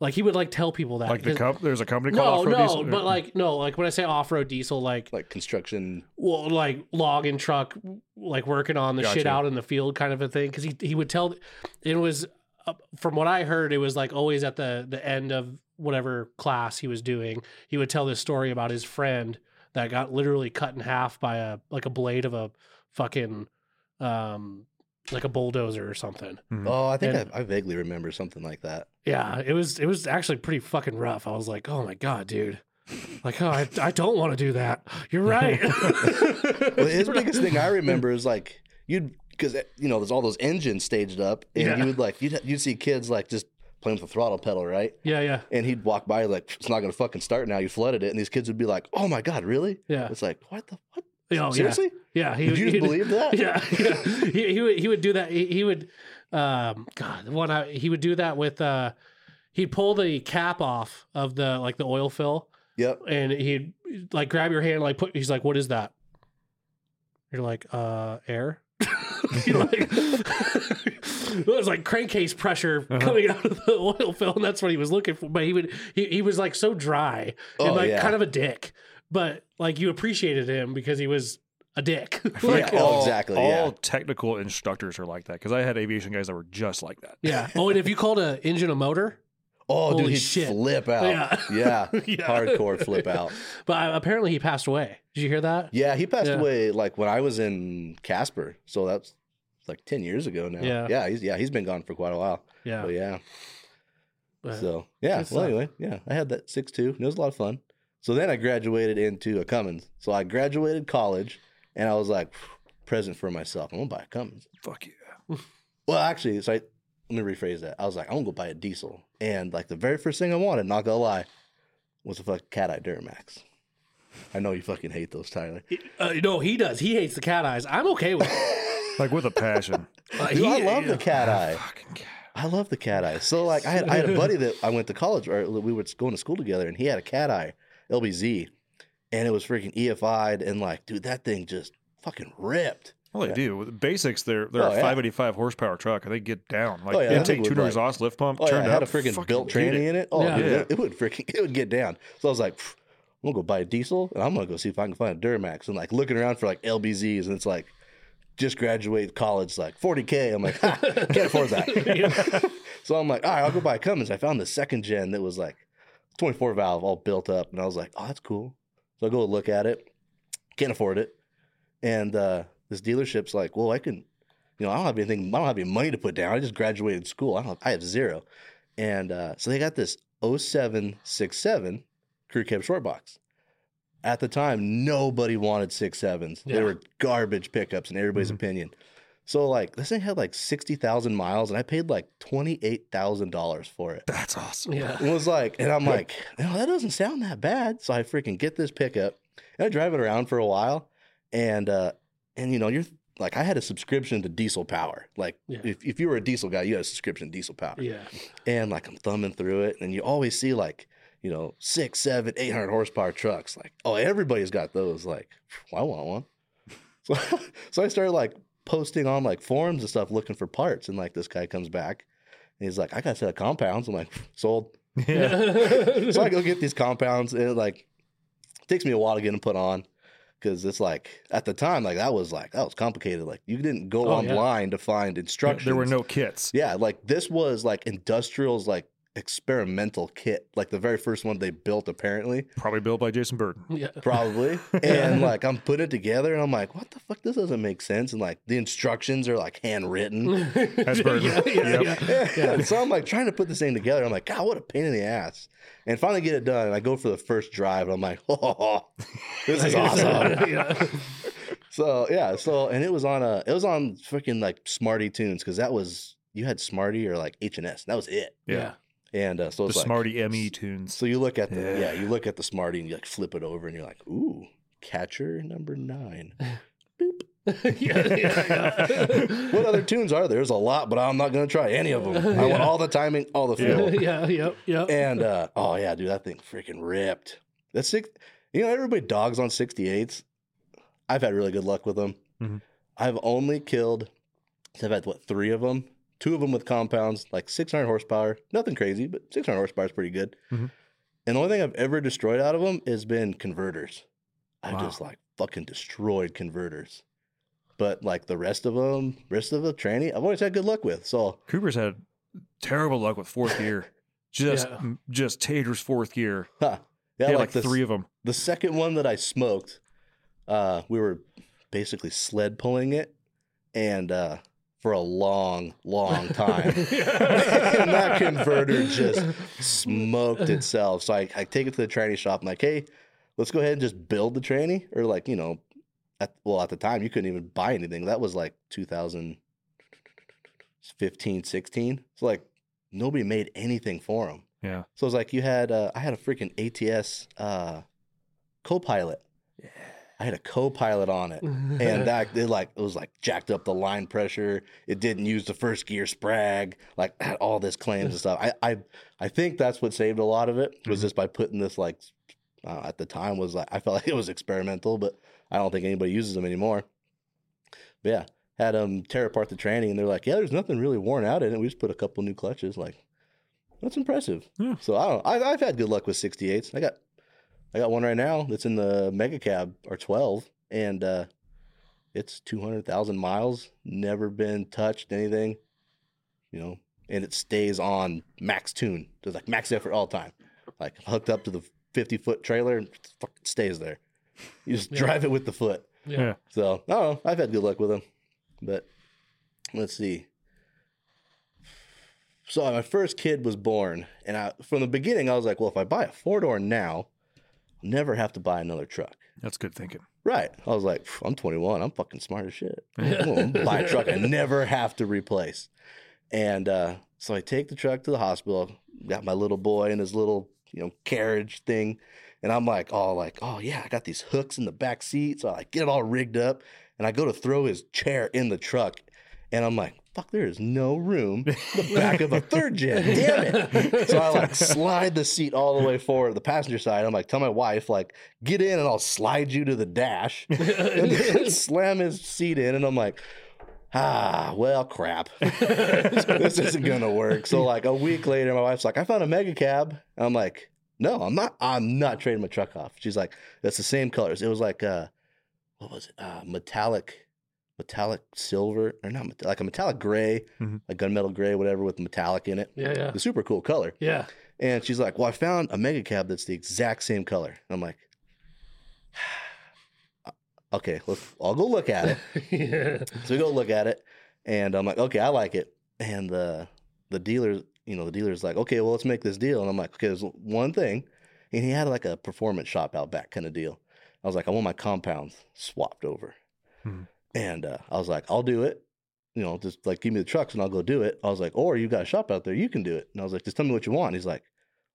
S3: Like he would like tell people that.
S2: Like the comp, there's a company
S3: No,
S2: called
S3: no,
S2: Off-Road Diesel.
S3: but like no, like when I say off road diesel, like
S4: like construction.
S3: well, like log and truck, like working on the shit out in the field, kind of a thing. Because he he would tell, it was uh, from what I heard, it was like always at the the end of whatever class he was doing. He would tell this story about his friend that got literally cut in half by a like a blade of a fucking um like a bulldozer or something.
S4: Oh, I think
S3: And-
S4: I, I vaguely remember something like that.
S3: Yeah, it was it was actually pretty fucking rough. I was like, oh my god, dude. Like, oh, I, I don't want to do that. You're right.
S4: Well, his biggest thing I remember is like you'd because you know there's all those engines staged up, and
S3: Yeah.
S4: you would like you'd you'd see kids like just playing with the throttle pedal, right?
S3: yeah, yeah,
S4: And he'd walk by like it's not gonna fucking start now. You flooded it, and these kids would be like, "Oh my god, really?"
S3: yeah.
S4: It's like what the what?
S3: Oh, yeah.
S4: Seriously?
S3: Yeah, he
S4: Did you believe that?
S3: Yeah, yeah. He, he would he would do that. He, he would, um, God, the one I, he would do that with. Uh, he'd pull the cap off of the like the oil fill,
S4: Yep.
S3: and he'd like grab your hand, like put. He's like, "What is that?" You're like, "Uh, air." You're like, it was like crankcase pressure
S4: Uh-huh.
S3: coming out of the oil fill, and that's what he was looking for. But he would he, he was like so dry and
S4: Oh,
S3: like
S4: yeah.
S3: kind of a dick, but like you appreciated him because he was a dick.
S4: Yeah.
S3: Like,
S4: Oh, exactly,
S2: All
S4: yeah.
S2: technical instructors are like that because I had aviation guys that were just like that.
S3: yeah. Oh, and if you called an engine a motor,
S4: Oh,
S3: Holy
S4: dude, he'd
S3: shit.
S4: flip out.
S3: Yeah.
S4: Yeah.
S3: Yeah.
S4: Hardcore flip out.
S3: but uh, apparently he passed away. Did you hear that?
S4: Yeah, he passed
S3: Yeah.
S4: away like when I was in Casper. So that's like ten years ago now.
S3: Yeah.
S4: Yeah, he's yeah, he's been gone for quite a while.
S3: Yeah.
S4: But yeah.
S3: But
S4: So yeah. Well,
S3: stuff.
S4: anyway, yeah, I had that six two. It was a lot of fun. So then I graduated into a Cummins. So I graduated college, and I was like, present for myself. I'm gonna buy a Cummins.
S2: Fuck yeah.
S4: Well, actually, so I, let me rephrase that. I was like, I'm gonna go buy a diesel, and like the very first thing I wanted, not gonna lie, was a fucking Cat Eye Duramax. I know you fucking hate those, Tyler.
S3: uh, no, he does. He hates the cat eyes. I'm okay with it.
S2: Like with a passion.
S3: Uh,
S4: Dude,
S3: he-
S4: I love the Cat Eye.
S2: Fucking cat.
S4: I love the cat eye. So like I had I had a buddy that I went to college or we were going to school together and he had a cat eye LBZ and it was freaking EFI'd and like dude that thing just fucking ripped.
S2: Well, they do. With the basics, they're they're
S4: Oh,
S2: a
S4: yeah.
S2: 585 horsepower truck. and They get down. Like
S4: Oh, yeah,
S2: they take
S4: would,
S2: tuner
S4: like-
S2: exhaust lift pump,
S4: Oh yeah,
S2: turned
S4: it had
S2: up,
S4: a freaking built
S2: get
S4: tranny
S2: it.
S4: in it. Oh
S3: Yeah.
S4: dude,
S2: Yeah.
S4: it, it would freaking it would get down. So I was like, I'm gonna go buy a diesel and I'm gonna go see if I can find a Duramax and like looking around for like LBZs and it's like just graduated college, like 40k. I'm like, ha, can't afford that. so I'm like, all right, I'll go buy a Cummins. I found the second gen that was like 24 valve, all built up, and I was like, oh, that's cool. So I go look at it, can't afford it, and uh, this dealership's like, well, I can, you know, I don't have anything, I don't have any money to put down. I just graduated school. I don't, I have zero, and uh, so they got this 0767 crew cab short box. At the time, nobody wanted six sevens. They were garbage pickups in everybody's
S2: Mhm.
S4: opinion. So like this thing had like sixty thousand miles, and I paid like twenty eight thousand dollars for it.
S2: That's awesome.
S3: yeah.
S4: It was like, and I'm like, no, that doesn't sound that bad. So I freaking get this pickup, and I drive it around for a while, and uh, and you know, you're like, I had a subscription to Diesel Power. Like,
S3: Yeah.
S4: if if you were a diesel guy, you had a subscription to Diesel Power
S3: Yeah.
S4: and like I'm thumbing through it, and you always see like you know six, seven, eight hundred horsepower trucks. Like, oh, everybody's got those. Like, well, I want one. So, so I started like posting on like forums and stuff, looking for parts, and like this guy comes back, and he's like, I got a set of compounds. I'm like, sold.
S2: Yeah.
S4: So I go get these compounds, and it like takes me a while to get them put on. Because it's like at the time, like that was like that was complicated. Like you didn't go
S3: Oh, yeah.
S4: online to find instructions.
S2: there were no kits.
S4: Yeah, like this was like industrial's like experimental kit, like the very first one they built apparently,
S2: Probably built by Jason Burton.
S3: Yeah.
S4: probably. and like I'm putting it together and I'm like, what the fuck? This doesn't make sense. And like the instructions are like handwritten.
S2: That's Burton.
S3: yeah, yeah,
S2: Yep.
S3: yeah.
S4: And so I'm like trying to put this thing together. I'm like, God, what a pain in the ass. And finally get it done. And I go for the first drive and I'm like, oh, this is awesome.
S3: yeah.
S4: So yeah, so and it was on a it was on freaking like Smarty tunes because that was you had Smarty or like H and S. That was it.
S2: Yeah.
S4: And uh, so
S2: The
S4: it's like
S2: Smarty ME tunes.
S4: So you look at the yeah.
S2: Yeah.
S4: you look at the Smarty and you like flip it over and you're like, ooh, catcher number nine.
S3: yeah, yeah, yeah.
S4: what other tunes are there? There's a lot, but I'm not gonna try any of them. I want all the timing, all the feel.
S3: yeah, yep, yep.
S4: And uh, oh yeah, dude, that thing freaking ripped. That's six. You know, everybody dogs on 68s. I've had really good luck with them.
S2: Mhm.
S4: I've only killed. I've had what three of them. Two of them with compounds, like 600 horsepower. Nothing crazy, but 600 horsepower is pretty good.
S2: Mhm.
S4: And the only thing I've ever destroyed out of them has been converters. I've
S2: Wow.
S4: just like fucking destroyed converters. But like the rest of them, rest of the tranny, I've always had good luck with. So
S2: Cooper's had terrible luck with fourth gear. Just
S3: Yeah.
S2: just Tater's fourth gear.
S4: huh.
S2: Yeah,
S4: yeah,
S2: like,
S4: the,
S2: three of them.
S4: the second one that I smoked, uh, we were basically sled pulling it, and uh, for a long, long time, and that converter just smoked itself. So I, I take it to the tranny shop. I'm like, hey, let's go ahead and just build the tranny, or like you know, at well at the time you couldn't even buy anything. That was like 2015, 16. So like nobody made anything for them.
S2: Yeah.
S4: So it's like you had uh, I had a freaking ATS uh, co-pilot. I had a co-pilot on it, and that it like it was like jacked up the line pressure. It didn't use the first gear sprag. Like had all this claims and stuff. I I I think that's what saved a lot of it was just by putting this like uh, at the time was like I felt like it was experimental, but I don't think anybody uses them anymore. But yeah, had them tear apart the tranny, and they're like, yeah, there's nothing really worn out in it. We just put a couple new clutches. Like that's impressive.
S2: Yeah.
S4: So I don't. I've, I've had good luck with 68s. I got I got one right now that's in the mega cab or 12, and uh, it's 200,000 miles. Never been touched anything, you know, and it stays on max tune. There's like max effort all the time. Like hooked up to the 50 foot trailer and it fucking stays there. You just
S3: Yeah.
S4: drive it with the foot.
S3: yeah.
S2: Yeah.
S4: So I don't know. I've had good luck with them, but let's see. so my first kid was born, and I, from the beginning, I was like, well, if I buy a four door now, I'll never have to buy another truck.
S2: That's good thinking.
S4: Right. I was like, I'm 21. I'm fucking smart as shit. I'm buy a truck I never have to replace. And uh, so I take the truck to the hospital. Got my little boy in his little, you know, carriage thing, and I'm like, oh, like, oh yeah, I got these hooks in the back seat. So I like, get it all rigged up, and I go to throw his chair in the truck, and I'm like, fuck, there is no room in the back of a third gen. Damn it. So I like slide the seat all the way forward, the passenger side. I'm like, tell my wife, like, get in and I'll slide you to the dash. and then slam his seat in. And I'm like, ah, well, crap. this isn't gonna work. So like a week later, my wife's like, I found a mega cab. And I'm like, no, I'm not. I'm not trading my truck off. She's like, that's the same colors. It was like, uh, what was it? Uh, metallic, metallic silver, or not meta- like a metallic gray,
S2: Mhm.
S4: like gunmetal gray, whatever, with metallic in it.
S3: Yeah, yeah.
S4: The super cool color.
S3: Yeah.
S4: And she's like, Well, I found a mega cab that's the exact same color. And I'm like, Okay, let's, I'll go look at it.
S3: yeah.
S4: So we go look at it, and I'm like, Okay, I like it. And the the dealer, you know, the dealer's like, Okay, well, let's make this deal. And I'm like, Okay, there's one thing. And he had like a performance shop out back kind of deal. I was like, I want my compounds swapped over.
S2: Hmm.
S4: And uh, I was like, I'll do it. You know, just like give me the trucks and I'll go do it. I was like, or you got a shop out there, you can do it. And I was like, just tell me what you want. He's like,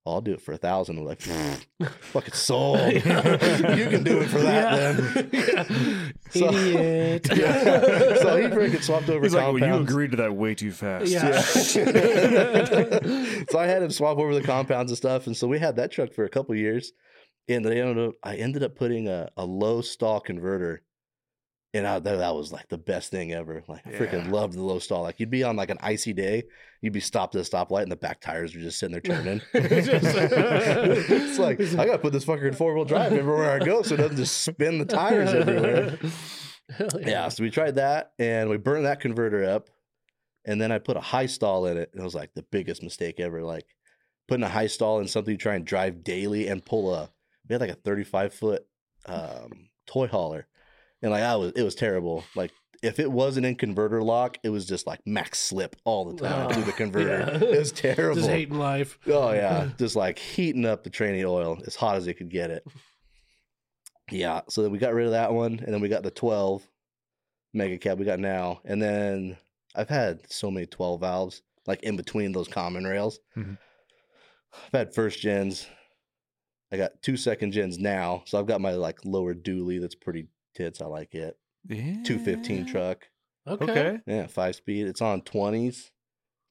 S4: I'll do it for a thousand. I'm like, fucking sold. you can do it for that then. So-
S3: Idiot.
S4: Yeah. so he freaking swapped over
S2: He's like, well, you agreed to that way too fast.
S3: Yeah.
S4: so I had him swap over the compounds and stuff, and so we had that truck for a couple years. And they ended up, I ended up putting a, a low stall converter, and I, that, that was like the best thing ever. Like I freaking loved the low stall. Like you'd be on like an icy day, you'd be stopped at a stoplight, and the back tires were just sitting there turning. it's like I gotta put this fucker in four wheel drive everywhere I go, so it doesn't just spin the tires everywhere.
S3: Hell
S4: Yeah, so we tried that and we burned that converter up. And then I put a high stall in it. And it was like the biggest mistake ever. Like putting a high stall in something you try and drive daily and pull a we had like a 35 foot um toy hauler. And like I was it was terrible. Like if it wasn't in converter lock, it was just like max slip all the time
S3: Oh,
S4: through the converter.
S3: yeah.
S4: It was terrible.
S3: Just hating life.
S4: Oh yeah, just like heating up the tranny oil as hot as they could get it. Yeah, so then we got rid of that one, and then we got the twelve mega cab we got now, and then I've had so many twelve valves like in between those common rails.
S2: Mhm.
S4: I've had first gens. I got two second gens now, so I've got my like lower dually that's pretty tits. I like it.
S2: Yeah.
S4: Two fifteen truck.
S3: Okay.
S2: Okay.
S4: Yeah, five speed. It's on twenties.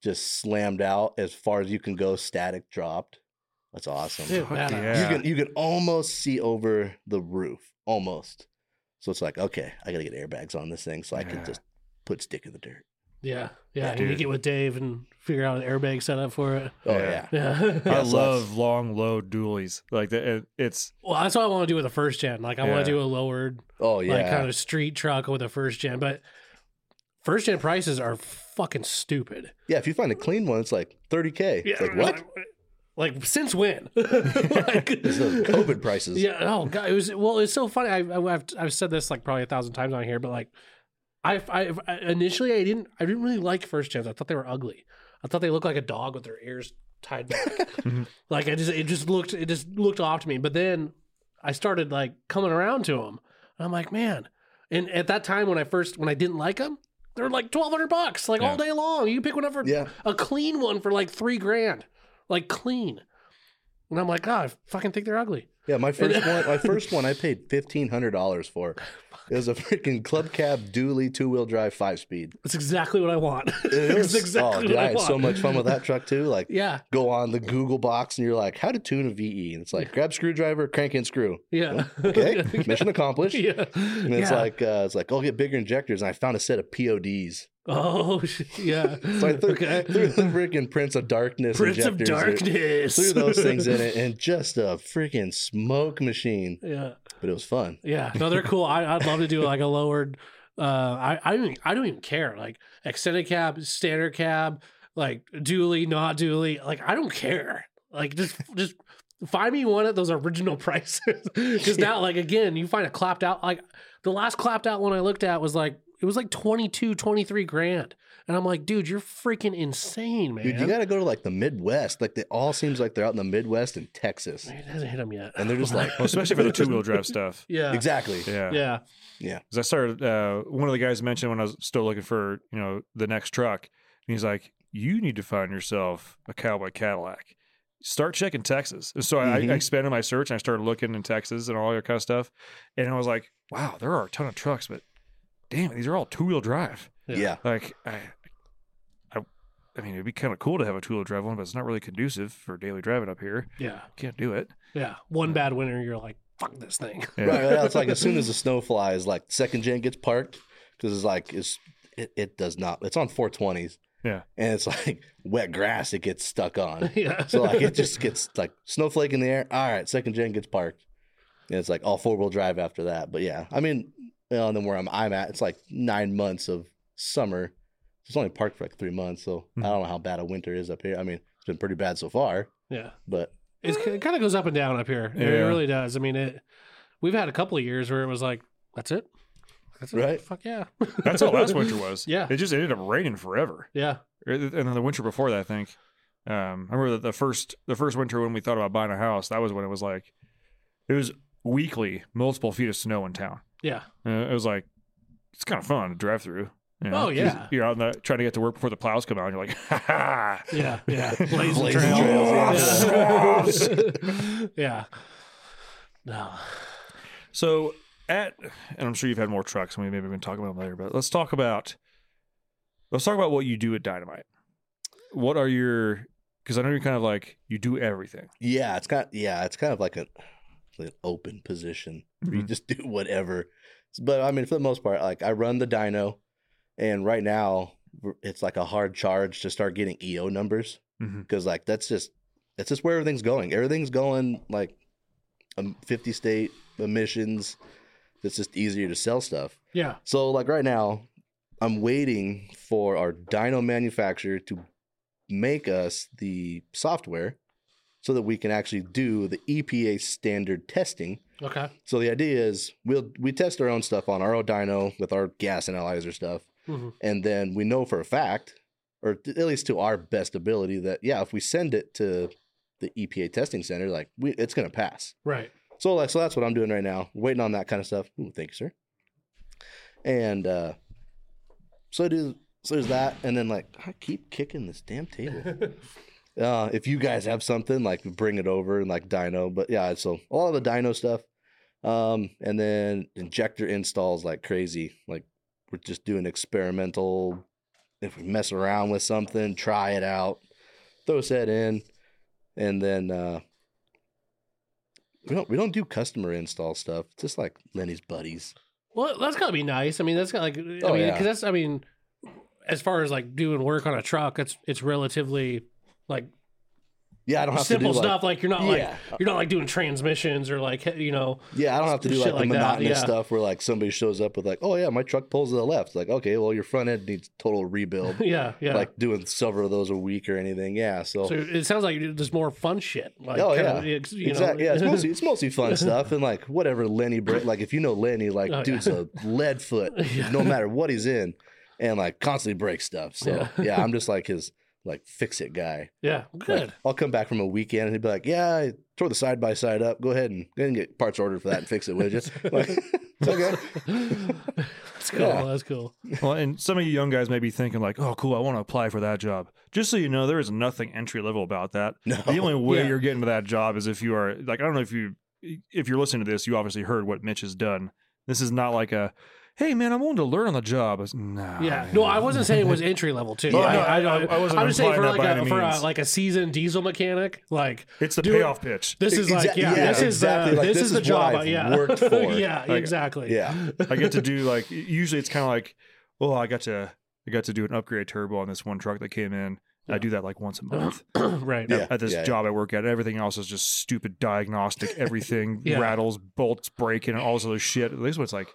S4: Just slammed out as far as you can go. Static dropped. That's awesome.
S3: Dude,
S2: Fuck yeah.
S4: You can you can almost see over the roof, almost. So it's like, okay, I gotta get airbags on this thing so I
S2: Yeah.
S4: can just put stick in the dirt.
S3: Yeah. Yeah. You
S2: Dude.
S3: need to get with Dave and figure out an airbag setup for it.
S4: Oh
S2: Yeah.
S4: yeah,
S3: Yeah.
S2: I love long load dualies. Like the, it, it's
S3: well, that's what I want to do with a first gen. Like, I
S2: Yeah.
S3: want to do a lowered,
S4: oh yeah.
S3: like, kind of street truck with a first gen. But first gen prices are fucking stupid.
S4: yeah, if you find a clean one, it's like thirty k. It's like what?
S3: Like, since when? like,
S4: It's those COVID prices.
S3: Yeah. Oh god, it was well. It's so funny. I, I, I've I've said this like probably a thousand times on here, but like, I, I I- initially I didn't I didn't really like first gens. I thought they were ugly. I thought they looked like a dog with their ears tied back. Mm-hmm. like I just it just looked it just looked off to me. But then I started like coming around to them, and I'm like, man. And at that time when I first when I didn't like them, they were like twelve hundred bucks, like all day long. You can pick one up for
S4: Yeah.
S3: a clean one for like three grand, like clean. And I'm like, God, I fucking think they're ugly.
S4: Yeah, my first one, my first one, I paid fifteen hundred dollars for. It was a freaking club cab dually two wheel drive five speed.
S3: That's exactly what I want.
S4: It was,
S3: exactly
S4: oh, dude,
S3: what
S4: I
S3: I,
S4: had
S3: want.
S4: so much fun with that truck too. Like,
S3: Yeah,
S4: go on the Google box and you're like, how to tune a VE, and it's like grab screwdriver, crank and screw.
S3: yeah.
S4: Okay, mission accomplished.
S3: yeah.
S4: And it's
S3: Yeah.
S4: like uh, it's like I'll get bigger injectors, and I found a set of PODs.
S3: Oh yeah.
S4: So I threw,
S3: okay.
S4: threw the freaking Prince of Darkness
S3: Prince of Darkness.
S4: Threw those things in it, and just a freaking smoke machine.
S3: Yeah,
S4: But it was fun.
S3: yeah. No, they're cool. I, I'd love to do like a lowered. Uh, I I don't even, I don't even care. Like extended cab, standard cab, like dually, not dually. Like I don't care. Like just just find me one of those original prices. Because now, like again, you find a clapped out. Like the last clapped out one I looked at was like it was like 22, 23 grand. And I'm like, dude, you're freaking insane, man.
S4: Dude, you got to go to like the Midwest. Like, it all seems like they're out in the Midwest and Texas.
S3: it hasn't hit them yet.
S4: And they're just like,
S2: Well, especially for the two wheel drive stuff.
S3: yeah.
S4: exactly.
S2: Yeah.
S3: Yeah. Yeah.
S2: Because I started, uh, one of the guys mentioned when I was still looking for, you know, the next truck. And he's like, you need to find yourself a cowboy Cadillac. Start checking Texas. And so I,
S4: Mhm.
S2: I expanded my search and I started looking in Texas and all that kind of stuff. And I was like, wow, there are a ton of trucks, but damn, these are all two wheel drive.
S4: Yeah.
S2: Like, I, I, I mean, it'd be kind of cool to have a two wheel drive one, but it's not really conducive for daily driving up here.
S3: Yeah.
S2: Can't do it.
S3: Yeah. One bad winter, you're like, fuck this thing.
S2: Yeah.
S4: Right. right. It's like as soon as the snow flies, like second gen gets parked because it's like it's it, it does not. It's on 420s.
S2: Yeah.
S4: And it's like wet grass. It gets stuck on.
S3: yeah.
S4: So like it just gets like snowflake in the air. All right, second gen gets parked. And it's like all four wheel drive after that. But yeah, I mean, you know, and then where I'm I'm at, it's like nine months of summer. It's only parked for like three months, so
S2: Mhm.
S4: I don't know how bad a winter is up here. I mean, it's been pretty bad so far,
S3: yeah.
S4: but
S3: It's, it kind of goes up and down up here. It really does. I mean, it. We've had a couple of years where it was like, that's it. That's it.
S4: Right.
S3: Fuck yeah.
S2: That's how last winter was.
S3: Yeah.
S2: It just ended up raining forever.
S3: Yeah.
S2: and then the winter before that, I think. Um, I remember that the first the first winter when we thought about buying a house, that was when it was like, it was weekly, multiple feet of snow in town.
S3: Yeah.
S2: Uh, it was like, it's kind of fun to drive through. you know?
S3: Oh, yeah.
S2: you're out in the, trying to get to work before the plows come out. And you're like, ha ha.
S3: Yeah. Yeah. Blazing,
S4: Blazing
S3: trails.
S4: trails,
S3: Yeah. yeah. No.
S2: So at, and I'm sure you've had more trucks, and we maybe we can talk about them later. But let's talk about, let's talk about what you do at Dynamite. What are your? Because I know you're kind of like you do everything.
S4: yeah, it's kind yeah, it's kind of like a an open position where you just do whatever. But I mean, for the most part, like I run the dyno, and right now it's like a hard charge to start getting EO numbers because like that's just that's just where everything's going. Everything's going like um, 50 state emissions. It's just easier to sell stuff.
S3: Yeah.
S4: So like right now, I'm waiting for our dyno manufacturer to make us the software so that we can actually do the EPA standard testing.
S3: Okay.
S4: So the idea is we'll we test our own stuff on our own dyno with our gas analyzer stuff,
S3: Mhm.
S4: and then we know for a fact, or at least to our best ability, that yeah, if we send it to the EPA testing center, like we, it's gonna pass.
S3: Right.
S4: So like so that's what I'm doing right now. Waiting on that kind of stuff. Ooh, thank you, sir. And uh so I do so there's that and then like I keep kicking this damn table. uh if you guys have something like bring it over and like dyno, but yeah, so all of the dyno stuff. Um and then injector installs like crazy. Like we're just doing experimental if we mess around with something, try it out, throw a set in, and then uh we don't we don't do customer install stuff. It's just like Lenny's buddies.
S3: Well, that's gotta be nice. I mean, that's gotta like. I
S4: Oh,
S3: mean,
S4: yeah.
S3: because that's. I mean, as far as like doing work on a truck, it's it's relatively like
S4: Yeah, I don't have
S3: simple
S4: to do
S3: stuff. Like, you're not like you're not like doing transmissions or like you know.
S4: yeah, I don't have to do like the
S3: like
S4: monotonous
S3: yeah.
S4: stuff where like somebody shows up with like, oh yeah, my truck pulls to the left. Like okay, well your front end needs total rebuild.
S3: Yeah, yeah.
S4: Like doing several of those a week or anything. Yeah, so.
S3: so it sounds like there's more fun shit. Like,
S4: Oh yeah,
S3: ex- you know.
S4: exactly. Yeah, it's mostly it's mostly fun stuff and like whatever Lenny break. Like if you know Lenny, like
S3: Oh, yeah.
S4: dude's a lead foot,
S3: Yeah.
S4: no matter what he's in, and like constantly breaks stuff. So
S3: Yeah.
S4: yeah, I'm just like his like fix it guy.
S3: yeah,
S4: Like,
S3: good.
S4: I'll come back from a weekend and he'd be like, "Yeah, I tore the side by side up. Go ahead and go ahead and get parts ordered for that and fix it, would you?" Like, it's okay.
S3: that's cool.
S4: Yeah.
S3: That's cool.
S2: Well, and some of you young guys may be thinking like, "Oh, cool, I want to apply for that job." Just so you know, there is nothing entry level about that.
S4: No.
S2: The only way
S3: Yeah.
S2: you're getting to that job is if you are like, I don't know if you if you're listening to this, you obviously heard what Mitch has done. This is not like a, "Hey, man, I'm willing to learn on the job." It's, nah,
S3: Yeah,
S2: man.
S3: no, I wasn't saying it was entry level too.
S2: Oh,
S3: I,
S2: no,
S3: I,
S2: I- I wasn't
S3: I'm just saying for
S2: implying
S3: like
S2: by
S3: a
S2: any
S3: for a,
S2: means.
S3: like a seasoned diesel mechanic, like
S2: It's the
S3: Do it-
S2: payoff pitch.
S3: this is like
S4: Exa-
S3: yeah,
S4: yeah,
S3: this is uh,
S4: exactly.
S3: the,
S4: Like,
S3: this,
S4: this
S3: is the
S4: what
S3: job.
S4: I've
S3: yeah,
S4: worked for.
S3: yeah,
S2: Like,
S3: exactly.
S4: Yeah.
S2: I get to do like usually it's kind of like, oh, I got to I got to do an upgrade turbo on this one truck that came in. I do that like once a month
S3: right.
S4: Yeah.
S2: at this
S4: yeah.
S2: job I work at. Everything else is just stupid diagnostic. Everything
S3: Yeah.
S2: rattles, bolts breaking, and all this other shit. At least when it's like,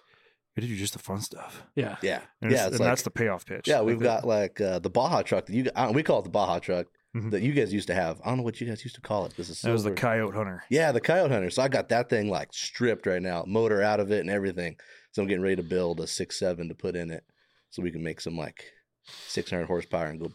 S2: I did you just the fun stuff,
S3: Yeah.
S4: Yeah.
S2: and,
S4: yeah.
S2: it's,
S4: It's
S2: and
S4: like,
S2: that's the payoff pitch.
S4: yeah, we've
S2: the-
S4: got like uh, the Baja truck. That you I don't- we call it the Baja truck.
S2: Mhm.
S4: that you guys used to have. I don't know what you guys used to call it. This is
S2: That was the coyote hunter.
S4: Yeah, the coyote hunter. So I got that thing like stripped right now, motor out of it and everything. So I'm getting ready to build a six seven to put in it, so we can make some like 600 horsepower and go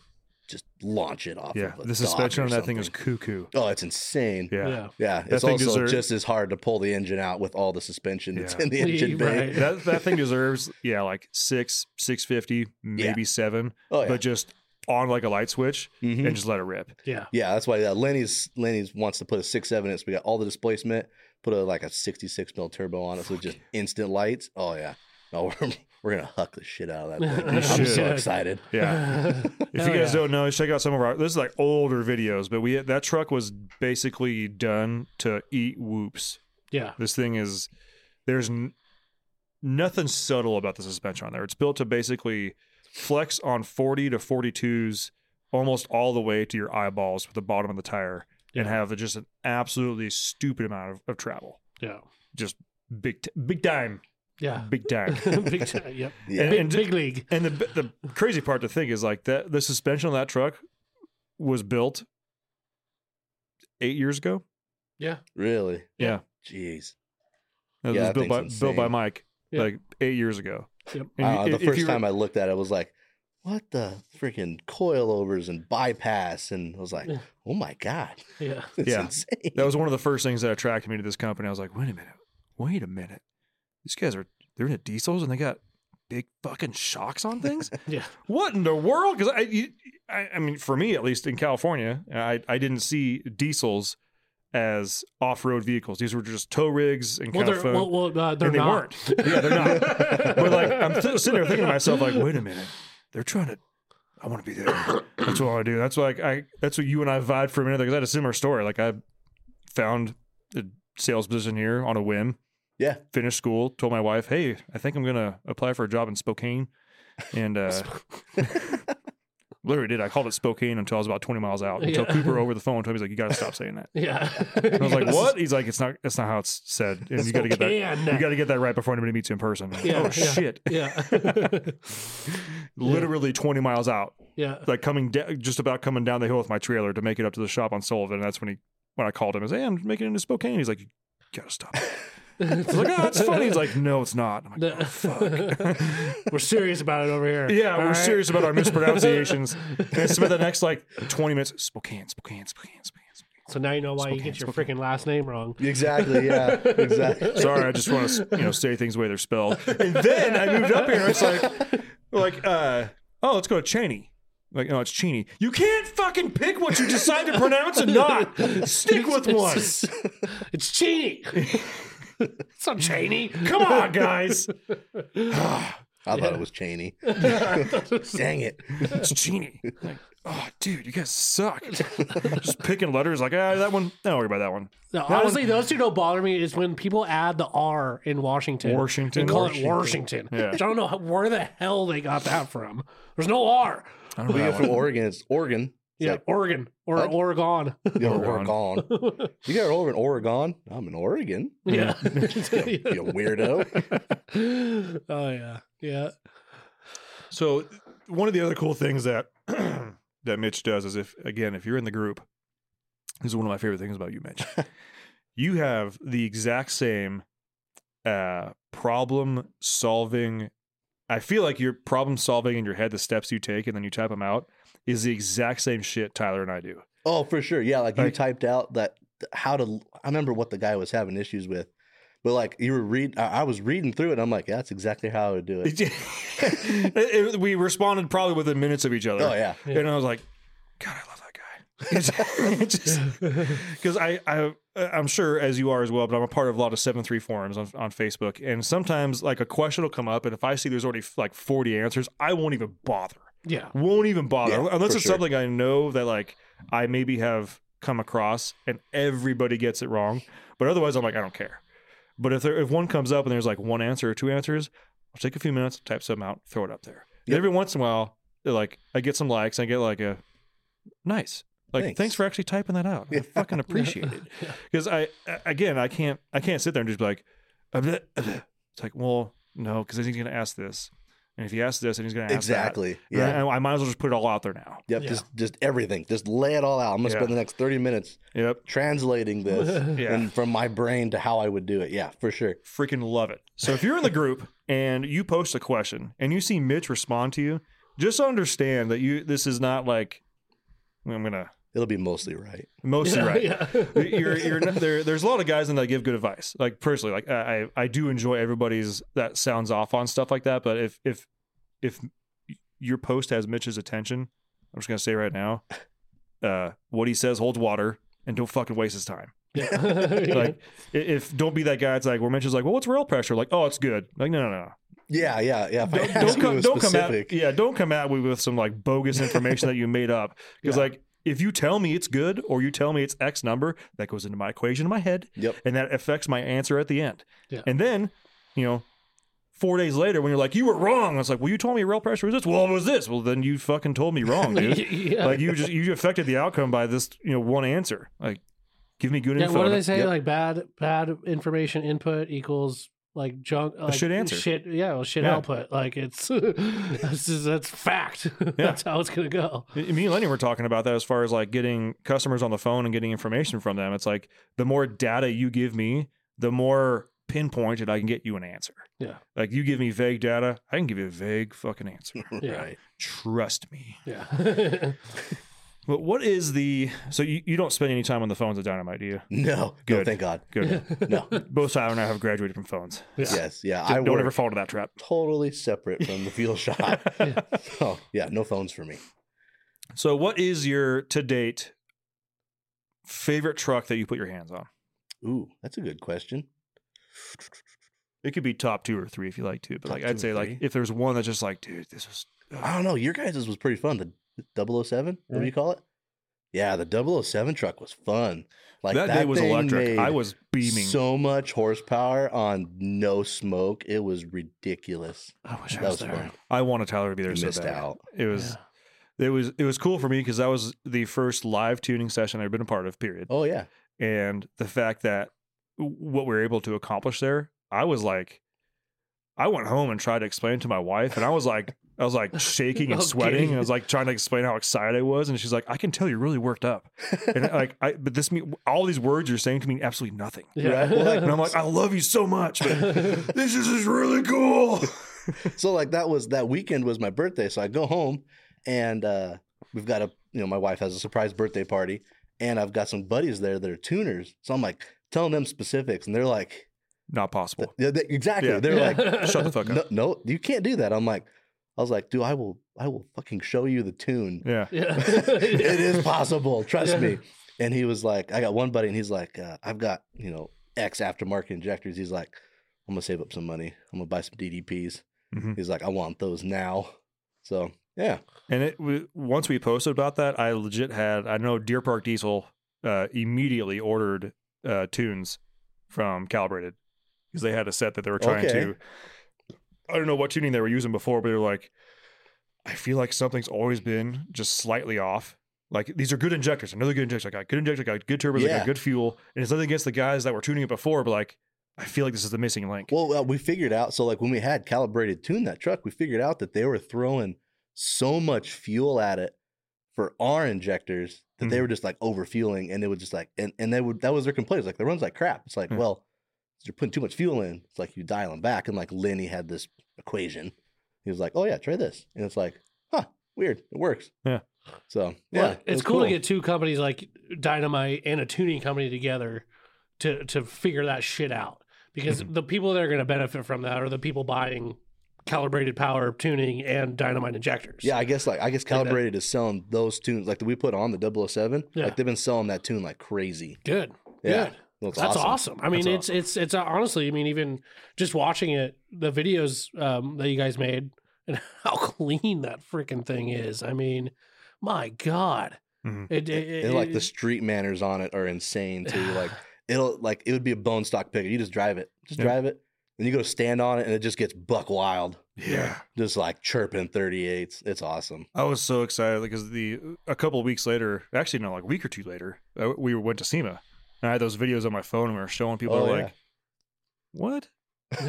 S4: just launch it off.
S2: Yeah,
S4: of a
S2: the suspension on
S4: dock or
S2: that thing is cuckoo.
S4: Oh, it's insane.
S2: Yeah.
S3: Yeah.
S4: Yeah,
S2: That
S4: it's
S2: thing
S4: also
S2: deserve-
S4: just as hard to pull the engine out with all the suspension that's
S2: Yeah.
S4: in the engine bay.
S3: Right.
S2: That that thing deserves yeah like six six fifty maybe seven,
S4: Oh yeah,
S2: but just on like a light switch
S4: Mhm.
S2: and just let it rip.
S3: Yeah.
S4: yeah. That's why uh, Lenny's Lenny's wants to put a six seven in it. So we got all the displacement. Put a like a sixty six mil turbo on it, so just instant lights. Oh yeah, no, we're, we're gonna huck the shit out of that thing. I'm so
S2: should.
S4: excited.
S2: Yeah. If you guys
S3: yeah.
S2: don't know, check out some of our. This is like older videos, but we that truck was basically done to eat whoops.
S3: Yeah.
S2: This thing is there's n- nothing subtle about the suspension on there. It's built to basically flex on 40 to 42s almost all the way to your eyeballs with the bottom of the tire and
S3: Yeah.
S2: have just an absolutely stupid amount of, of travel.
S3: Yeah.
S2: Just big t- big time,
S3: Yeah.
S2: big time.
S3: big time. Yep.
S4: Yeah,
S2: And-
S3: Big,
S2: and-
S3: big league.
S2: And the the crazy part to think is like that the suspension on that truck was built 8 years ago.
S3: Yeah.
S4: really.
S2: Yeah.
S4: Jeez.
S2: It
S4: Yeah,
S2: was built by
S4: thing's
S2: built by. Mike
S3: Yeah.
S2: like 8 years ago.
S3: Yep.
S2: And
S4: uh,
S2: you-
S4: don't
S2: if
S4: the first
S2: you-
S4: time I looked at it, I was like, "What the freaking coilovers and bypass?" And I was like,
S3: Yeah.
S4: "Oh my god,
S3: Yeah.
S4: it's
S2: Yeah.
S4: insane."
S2: That was one of the first things that attracted me to this company. I was like, wait a minute, wait a minute. These guys are they're into diesels and they got big fucking shocks on things.
S3: Yeah.
S2: what in the world? Because I, I, I mean, for me at least in California, I, I didn't see diesels as off-road vehicles. These were just tow rigs and
S3: Well,
S2: kind
S3: they're, well, well uh, they're
S2: and they
S3: not.
S2: weren't. Yeah, they're not. but like, I'm th- sitting there thinking to myself, like, wait a minute, they're trying to. I want to be there. That's what I want to do. That's like I. That's what you and I vibed for a minute because I had a similar story. Like I found a sales position here on a whim.
S4: Yeah,
S2: Finished school. Told my wife, "Hey, I think I'm gonna apply for a job in Spokane," and uh, literally did. I called it Spokane until I was about 20 miles out. Until
S3: Yeah.
S2: Cooper over the phone told me he's like, "You got to stop saying that."
S3: Yeah.
S2: I was like, "What?" He's like, "It's not. That's not how it's said. And you got to get that. You got to get that right before anybody meets you in person." Like,
S3: Yeah,
S2: oh
S3: yeah.
S2: shit!
S3: Yeah.
S2: Literally 20 miles out,
S3: yeah.
S2: like coming da- just about coming down the hill with my trailer to make it up to the shop on Sullivan. And that's when he when I called him, I was, "Hey, I'm making it into Spokane." He's like, "You gotta stop." I was like, "Oh, it's funny." He's like, "No, it's not." I'm like, "Oh, fuck."
S3: We're serious about it over here.
S2: Yeah,
S3: All
S2: we're
S3: right?
S2: serious about our mispronunciations. and I spent the next like 20 minutes, Spokane, Spokane, Spokane, Spokane, Spokane.
S3: So now you know why you
S2: Spokane,
S3: get your freaking last name wrong.
S4: exactly. Yeah, exactly.
S2: Sorry, I just want to you know say things the way they're spelled. And then I moved up here. and It's like, like, uh, oh, let's go to Cheney. Like, no, it's Cheney. You can't fucking pick what you decide to pronounce and not stick with one.
S3: It's Cheney. It's not Cheney.
S2: Come on, guys.
S4: I thought it was Cheney. Dang it.
S2: It's Cheney. Like, oh, dude, you guys suck. Just picking letters. Like, ah, that one. Don't worry about that one.
S3: No, honestly, those two don't bother me. Is when people add the R in Washington,
S2: Washington.
S3: and call
S2: Washington.
S3: it Washington.
S2: Yeah.
S3: Which I don't know how, where the hell they got that from. There's no R.
S2: I don't
S4: We
S2: know
S4: get
S2: that
S4: from
S2: one.
S4: Oregon. It's Oregon. It's
S3: Yeah,
S4: like,
S3: Oregon or
S4: What?
S3: Oregon.
S4: you're
S2: Oregon.
S4: Oregon. You got over in Oregon. I'm in Oregon.
S3: yeah.
S4: You weirdo.
S3: oh yeah, yeah.
S2: So one of the other cool things that that Mitch does is if again if you're in the group, this is one of my favorite things about you, Mitch. you have the exact same uh, problem solving. I feel like you're problem solving in your head, the steps you take, and then you type them out, is the exact same shit Tyler and I do.
S4: Oh, for sure. Yeah, like you
S2: Like-
S4: typed out that how to. I remember what the guy was having issues with, but like you were read. I I was reading through it. and I'm like, yeah, that's exactly how I would do it.
S2: It- it- we responded probably within minutes of each other.
S4: Oh yeah,
S2: And I was like, God, I love that guy. Because I, I, I'm sure as you are as well, but I'm a part of a lot of seven three forums on, on Facebook, and sometimes like a question will come up, and if I see there's already like 40 answers, I won't even bother.
S3: Yeah.
S2: Won't even bother
S4: Yeah,
S2: unless it's
S4: sure.
S2: something I know that like I maybe have come across, and everybody gets it wrong. But otherwise, I'm like, I don't care. But if there if one comes up and there's like one answer or two answers, I'll take a few minutes, type something out, throw it up there.
S4: Yep.
S2: every once in a while, they're like I get some likes, I get like a nice. Like thanks,
S4: Thanks.
S2: for actually typing that out. I fucking appreciate it. Because I again, I can't I can't sit there and just be like, "Uh, bleh, bleh." it's like, well, no, because then he's gonna ask this, and if he asks this, and he's going to ask.
S4: Exactly.
S2: And
S4: Yeah.
S2: I, I might as well just put it all out there now.
S4: Yep.
S3: Yeah.
S4: Just just everything. Just lay it all out. I'm gonna
S2: Yeah.
S4: spend the next 30 minutes
S2: Yep.
S4: translating this
S2: Yeah.
S4: and from my brain to how I would do it. Yeah, for sure.
S2: freaking love it. So if you're in the group and you post a question and you see Mitch respond to you, just understand that you this is not like I'm gonna
S4: It'll be mostly right.
S2: mostly right.
S3: Yeah.
S2: You're, you're not, there. There's a lot of guys in that give good advice. Like personally, like I, I do enjoy everybody's that sounds off on stuff like that. But if if if your post has Mitch's attention, I'm just gonna say right now, uh, what he says holds water, and don't fucking waste his time.
S3: Yeah.
S2: Like if don't be that guy. It's like where Mitch is like, well, what's rail pressure? Like, oh, it's good. Like, no, no, no.
S4: Yeah, yeah, yeah. If
S2: Don't, don't come,
S4: a
S2: don't come at yeah, don't come at me with some like bogus information that you made up. Because
S3: Yeah.
S2: like if you tell me it's good or you tell me it's X number, that goes into my equation in my head,
S4: Yep.
S2: and that affects my answer at the end.
S3: Yeah.
S2: And then, you know, four days later when you're like, you were wrong, I was like, well, you told me rail pressure was this. Well, it was this. Well, then you fucking told me wrong, dude.
S3: yeah.
S2: Like you just you affected the outcome by this, you know, one answer. Like, give me good
S3: yeah,
S2: info.
S3: what do they say?
S4: Yep.
S3: Like bad bad information input equals like junk like
S2: shit answer.
S3: Shit, yeah, well, shit
S2: Yeah.
S3: output. Like it's that's just, that's fact. that's how it's gonna go.
S2: Me and Lenny were talking about that as far as like getting customers on the phone and getting information from them. It's like the more data you give me, the more pinpointed I can get you an answer.
S3: Yeah.
S2: Like you give me vague data, I can give you a vague fucking answer.
S3: Yeah.
S4: Right.
S2: Trust me.
S3: Yeah.
S2: But what is the so you, you don't spend any time on the phones at Dynamite, do you?
S4: No, no,
S2: Good.
S4: thank God.
S2: Good.
S4: No.
S2: Both Tyler and I have graduated from phones.
S4: Yes, yeah.
S2: Don't,
S4: I
S2: don't ever fall into that trap.
S4: totally separate from the fuel shop. Oh, yeah, no phones for me.
S2: So what is your to date favorite truck that you put your hands on?
S4: Ooh, that's a good question.
S2: It could be top two or three if you like to, but
S4: Top
S2: like I'd
S4: or
S2: say like if there's one that's just like, dude, this was
S4: I don't know. Your guys' was pretty fun. The 007, what do you call it? Yeah, the 007 truck was fun. Like
S2: that, day was
S4: thing
S2: electric. I was beaming.
S4: So much horsepower on no smoke. It was ridiculous.
S3: I wish I was,
S4: was
S3: there.
S4: fun.
S2: I wanted Tyler to be there
S4: You
S2: so
S4: missed
S2: bad.
S4: out.
S2: It was it was it was cool for me because that was the first live tuning session I've been a part of. Period.
S4: Oh yeah.
S2: And the fact that what we were able to accomplish there, I was like, I went home and tried to explain to my wife, and I was like, I was like shaking and
S3: Okay.
S2: sweating. I was like trying to explain how excited I was, and she's like, I can tell you're really worked up. And like, I but this mean all these words you're saying to mean absolutely nothing.
S3: Yeah.
S4: Right. Well, like,
S2: And I'm like, I love you so much, but this is just really cool.
S4: so like that was that weekend was my birthday. So I go home and uh we've got a you know, my wife has a surprise birthday party and I've got some buddies there that are tuners. So I'm like telling them specifics and they're like
S2: Not possible.
S4: yeah, they- exactly.
S2: Yeah.
S4: They're like
S2: Shut the fuck
S4: no,
S2: up.
S4: no, you can't do that. I'm like I was like, dude, I will I will fucking show you the tune.
S2: Yeah.
S3: Yeah.
S4: it is possible. Trust
S3: Yeah.
S4: me. And he was like, I got one buddy, and he's like, uh, I've got you know X aftermarket injectors. He's like, I'm gonna save up some money. I'm gonna buy some DDPs.
S2: Mhm.
S4: He's like, I want those now. So yeah,
S2: And it w- once we posted about that, I legit had I know Deer Park Diesel uh, immediately ordered uh, tunes from Calibrated because they had a set that they were trying
S4: Okay.
S2: to. I don't know what tuning they were using before, but they're like, I feel like something's always been just slightly off. Like these are good injectors. I know they're good injectors. I got good injectors. I got good turbos. I
S4: Yeah.
S2: got good fuel. And it's nothing against the guys that were tuning it before, but like I feel like this is the missing link.
S4: well, uh, we figured out. So like when we had calibrated tune that truck, we figured out that they were throwing so much fuel at it for our injectors that they
S2: Mhm.
S4: were just like over fueling, and it was just like, and and they would that was their complaint. It's like the runs like crap. It's like,
S2: Yeah.
S4: well, you're putting too much fuel in. It's like you dial them back, and like Lenny had this equation. He was like, oh yeah, try this, and it's like, huh, weird, it works.
S2: Yeah.
S4: So yeah,
S3: Well, it's
S4: was
S3: cool, to get two companies like Dynamite and a tuning company together to to figure that shit out because
S4: Mm-hmm.
S3: the people that are going to benefit from that are the people buying calibrated power tuning and dynamite injectors.
S4: Yeah, I guess like I guess calibrated is selling those tunes like that we put on the 007.
S3: Yeah.
S4: Like they've been selling that tune like crazy.
S3: good.
S4: Yeah.
S3: Good.
S4: That's,
S3: That's awesome.
S4: awesome.
S3: I mean,
S2: That's
S3: it's it's it's uh, honestly. I mean, even just watching it, the videos um, that you guys made, and how clean that freaking thing is. I mean, my God,
S2: Mhm.
S3: it, it,
S4: And like
S3: it-
S4: the street manners on it are insane too. Like it'll like it would be a bone stock pickup. You just drive it, just
S2: Yeah.
S4: drive it, and you go stand on it, and it just gets buck wild,
S2: Yeah.
S4: just like chirping 38s. It's awesome.
S2: I was so excited because the a couple of weeks later, actually no, like a week or two later, uh, we went to SEMA. And I had those videos on my phone and we were showing people.
S4: Oh, yeah.
S2: like, "What?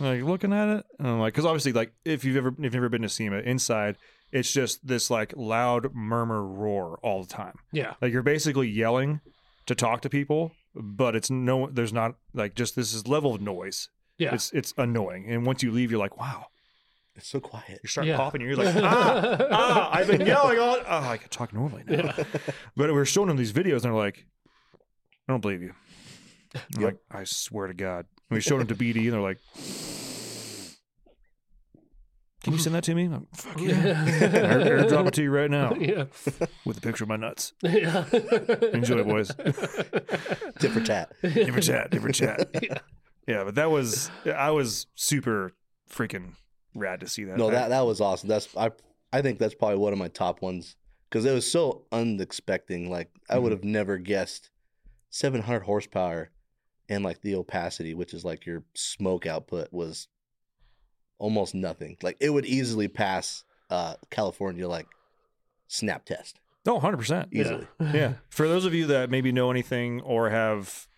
S2: like looking at it, and I'm like, because obviously, like if you've ever if you've ever been to SEMA inside, it's just this like loud murmur roar all the time.
S3: Yeah.
S2: Like you're basically yelling to talk to people, but it's no, there's not like just this is level of noise.
S3: Yeah.
S2: It's it's annoying, and once you leave, you're like, wow.
S4: It's so quiet.
S2: You start
S3: Yeah.
S2: popping, and you're like, ah, ah, I've been yelling all. Oh, I can talk normally now. But we were showing them these videos, and they're like, I don't believe you. I'm
S4: Yep.
S2: like, I swear to God. And we showed them to BD, and they're like, Can you send that to me? I'm like, Fuck yeah. Air, airdrop it to you right now
S3: yeah.
S2: with a picture of my nuts.
S3: Yeah.
S2: Enjoy, boys.
S4: Tit for tat.
S2: Different chat, different chat. Yeah, but that was, I was super freaking rad to see that.
S4: No, that that was awesome. That's I I think that's probably one of my top ones because it was so unexpected. Like I would mm-hmm. have never guessed 700 horsepower and like the opacity, which is like your smoke output, was almost nothing. Like it would easily pass uh California like snap test
S2: No, 100%.
S4: easily.
S2: yeah. For those of you that maybe know anything or have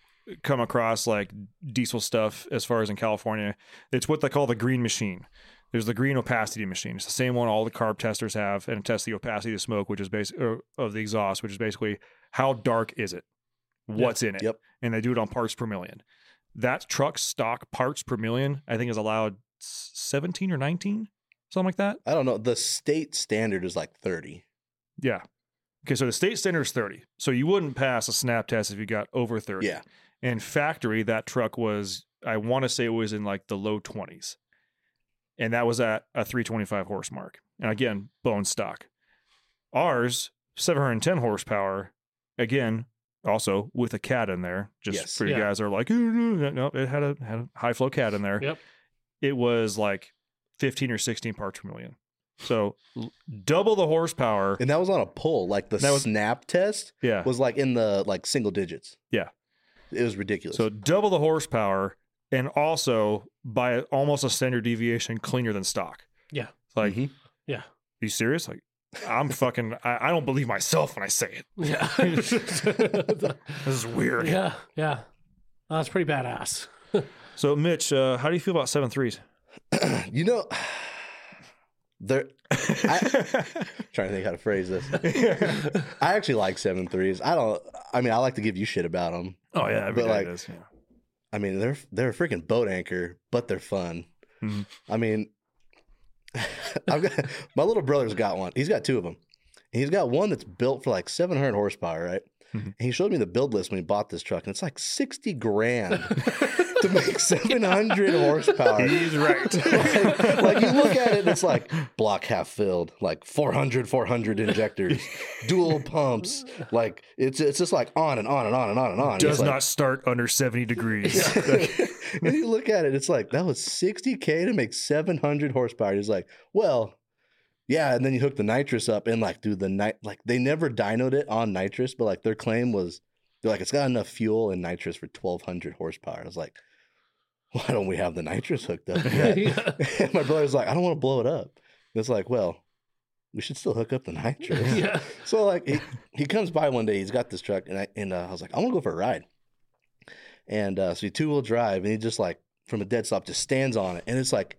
S2: come across like diesel stuff as far as in California, it's what they call the green machine. There's the green opacity machine. It's the same one all the carb testers have, and it tests the opacity of the smoke, which is basically of the exhaust, which is basically how dark is it, what's in it,
S4: Yep.
S2: and they do it on parts per million. That truck stock parts per million, I think, is allowed 17 or 19, something like that.
S4: I don't know. The state standard is like 30.
S2: Yeah. Okay, so the state standard is 30. So you wouldn't pass a snap test if you got over 30.
S4: Yeah.
S2: And factory, that truck was, I want to say it was in like the low 20s. And that was at a 325 horse mark. And again, bone stock. Ours, 710 horsepower, again, also with a cat in there. Just
S4: Yes.
S2: for you
S3: Yeah.
S2: guys are like, no, it had a had a high flow cat in there.
S3: Yep.
S2: It was like 15 or 16 parts per million. So double the horsepower.
S4: And that was on a pull. Like the
S2: That was-
S4: snap test
S2: Yeah.
S4: was like in the like single digits.
S2: Yeah.
S4: It was ridiculous.
S2: So double the horsepower and also by almost a standard deviation cleaner than stock.
S3: Yeah.
S2: It's like,
S4: Mhm.
S3: Yeah.
S2: you serious? Like, I'm fucking, I, I don't believe myself when I say it.
S3: Yeah.
S2: This is weird.
S3: yeah. Yeah. That's pretty badass.
S2: So, Mitch, uh, how do you feel about seven threes?
S4: you know, there. I, trying to think how to phrase this. I actually like seven threes. I don't. I mean, I like to give you shit about them.
S2: oh, yeah. Every
S4: But, like,
S2: it is. Yeah.
S4: I mean, they're they're a freaking boat anchor, but they're fun.
S2: Mhm.
S4: I mean, I've got my little brother's got one. He's got two of them. He's got one that's built for like 700 horsepower, right?
S2: Mhm.
S4: And he showed me the build list when he bought this truck, and it's like 60 grand to make 700 horsepower.
S2: He's right.
S4: like, like, you look at it and it's like block half filled like 400 400 injectors dual pumps like it's it's just like on and on and on and on and on
S2: Does
S4: It's like-
S2: not start under 70 degrees.
S4: and you look at it it's like that was 60k to make 700 horsepower he's like well yeah and then you hook the nitrous up and like dude the night like they never dynoed it on nitrous but like their claim was they're like it's got enough fuel and nitrous for 1200 horsepower i was like why don't we have the nitrous hooked up?
S3: Yeah.
S4: And my brother's like, I don't want to blow it up. And it's like, well, we should still hook up the nitrous.
S3: Yeah.
S4: So like he, he comes by one day, he's got this truck, and I and uh, I was like, I want to go for a ride. And uh, so he two wheel drive, and he just like from a dead stop just stands on it, and it's like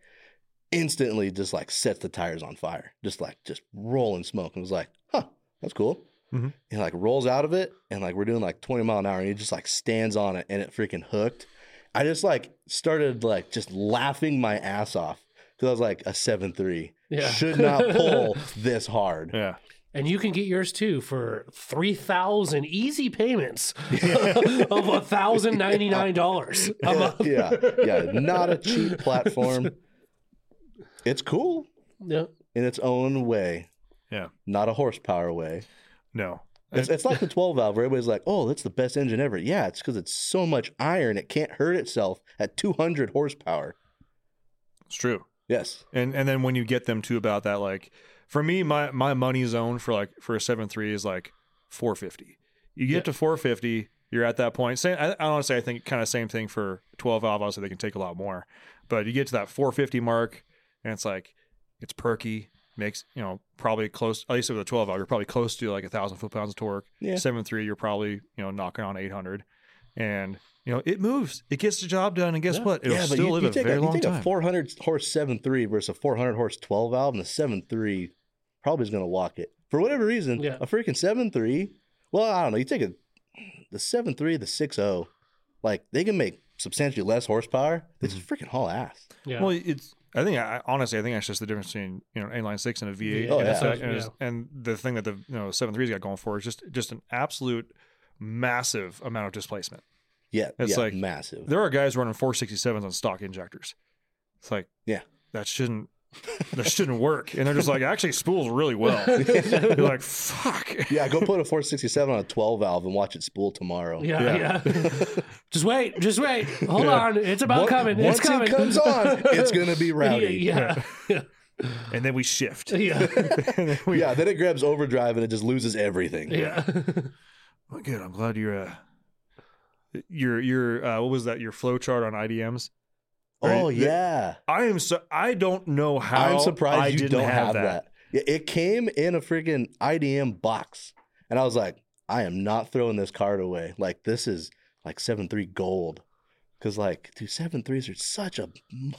S4: instantly just like sets the tires on fire, just like just rolling smoke. And I was like, huh, that's cool.
S2: Mhm.
S4: And like rolls out of it, and like we're doing like 20 mile an hour, and he just like stands on it, and it freaking hooked. I just like started like just laughing my ass off because I was like a seven three
S3: Yeah.
S4: should not pull this hard.
S2: yeah.
S3: And you can get yours too for three thousand easy payments of thousand ninety nine dollars a month.
S4: yeah, yeah, not a cheap platform. It's cool
S3: Yeah.
S4: in its own way,
S2: Yeah.
S4: not a horsepower way.
S2: No.
S4: It's, it's like the 12 valve where everybody's like, oh, that's the best engine ever. Yeah, it's because it's so much iron, it can't hurt itself at 200 horsepower.
S2: It's true.
S4: Yes.
S2: And and then when you get them to about that, like for me, my my money zone for like for a seven three is like four fifty. You get
S3: Yeah.
S2: to four fifty, you're at that point. Same, I, I honestly, I think kind of same thing for twelve valve. Obviously, they can take a lot more, but you get to that four fifty mark, and it's like it's perky. Makes you know probably close. At least with a twelve valve, you're probably close to like a thousand foot pounds of torque.
S4: Yeah.
S2: Seven three, you're probably you know knocking on eight hundred. and you know it moves, it gets the job done, and guess what? It'll
S4: yeah, but
S2: still
S4: you,
S2: live
S4: you
S2: a
S4: take,
S2: very
S4: a, you
S2: long
S4: take
S2: time.
S4: a 400 horse 7 3 versus a 400 horse 12 valve, and the 7 3 probably is going to walk it. For whatever reason,
S3: Yeah.
S4: a freaking 7 3 well, I don't know. You take a the 7 3 the 6 0 like they can make substantially less horsepower. They just mm-hmm. freaking haul ass.
S3: Yeah.
S2: Well, it's. I think I honestly, I think that's just the difference between you know inline six and a V8.
S4: Oh,
S2: and,
S4: yeah.
S2: and, it's- and the thing that the you know seven threes got going for is just just an absolute massive amount of displacement.
S4: Yeah,
S2: It's
S4: yeah,
S2: like-
S4: massive.
S2: There are guys running 467s on stock injectors. It's like
S4: Yeah.
S2: that shouldn't that shouldn't work, and they're just like actually spools really well. You're like fuck.
S4: Yeah, go put a 467 on a 12 valve and watch it spool tomorrow.
S3: yeah, yeah. just wait, just wait. Hold on, it's about
S4: Once-
S3: coming.
S4: Once
S3: it's coming.
S4: it comes on, it's gonna be rowdy.
S3: Yeah, yeah,
S2: And then we shift.
S3: yeah,
S2: And then we-
S4: Yeah, then it grabs overdrive and it just loses everything.
S3: yeah.
S2: Well, good. I'm glad you're uh, your your uh, what was that? Your flow chart on IDMs.
S4: Oh
S2: Right?
S4: yeah.
S2: I am so I don't know how
S4: I'm surprised
S2: I
S4: you
S2: didn't
S4: don't have,
S2: that.
S4: that. It came in a freaking IDM box. And I was like, I am not throwing this card away. Like this is like 7.3 gold. Cause like, dude, 7.3s are such a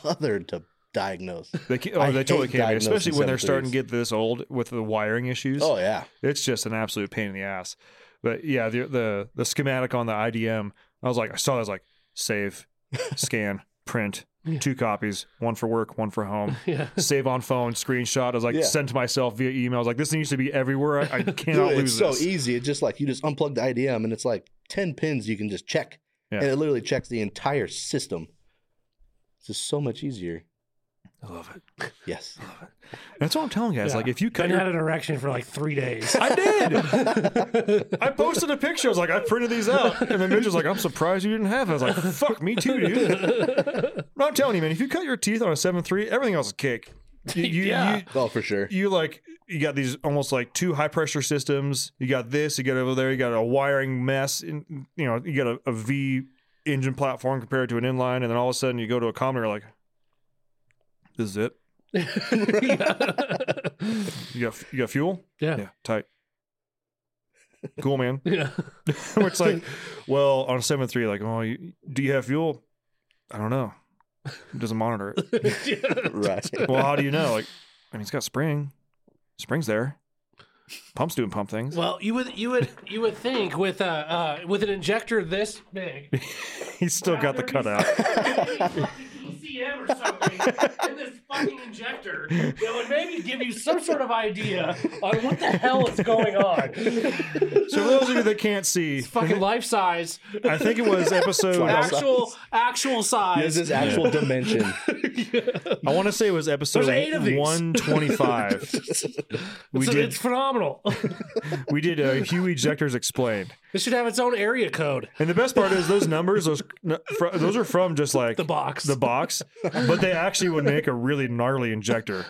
S4: mother to diagnose.
S2: They can, oh,
S4: I
S2: they totally can be, especially when they're starting to get this old with the wiring issues.
S4: Oh yeah.
S2: it's just an absolute pain in the ass. But yeah, the the the schematic on the IDM, I was like, I saw that, I was like, save, scan, print, two copies, one for work, one for home.
S3: Yeah.
S2: Save on phone, screenshot. I was like,
S4: Yeah.
S2: send to myself via email. I was like, this needs to be everywhere. I, I cannot
S4: Dude,
S2: lose
S4: it's so easy. It's just like you just unplug the IDM and it's like 10 pins you can just check.
S2: Yeah.
S4: And it literally checks the entire system. It's just so much easier.
S2: I love it.
S4: Yes. I love it.
S2: That's what I'm telling you guys.
S3: Yeah.
S2: Like, if you cut
S3: Ben
S2: your
S3: had an erection for like three days.
S2: I did. I posted a picture. I was like, I printed these out. And then Mitch was like, I'm surprised you didn't have it. I was like, fuck, me too, dude. But I'm telling you, man, if you cut your teeth on a 7-3, everything else is cake. You, you,
S3: Yeah.
S2: you,
S4: Oh, for sure.
S2: you like, you got these almost like two high pressure systems. You got this, you got over there, you got a wiring mess. And, you know, you got a, a V engine platform compared to an inline. And then all of a sudden you go to a common, you're like, this is it. You got, you got fuel?
S3: yeah.
S2: Yeah, tight. Cool, man.
S3: Yeah.
S2: it's like, well, on a seven three, like, oh, you, do you have fuel? I don't know. It doesn't monitor it.
S4: right.
S2: well, how do you know? Like, I mean, it's got spring. Spring's there. Pump's doing pump things.
S3: Well, you would you would you would think with a uh, with an injector this big,
S2: He's still got the cutout.
S3: ECM or something in this fucking injector that would maybe give you some sort of idea on what the hell is going on.
S2: So for those of you that can't see,
S3: Fucking life size,
S2: I think it was episode.
S4: Life
S3: actual actual size.
S4: this is actual dimension.
S2: I want to say it was episode
S3: There's eight of these.
S2: one twenty five. We
S3: It's-
S2: did
S3: it's phenomenal.
S2: we did uh, HEUI injectors explained,
S3: This should have its own area code.
S2: and the best part is those numbers. Those those are from just like
S3: The box.
S2: the box, but they actually would make a really gnarly injector.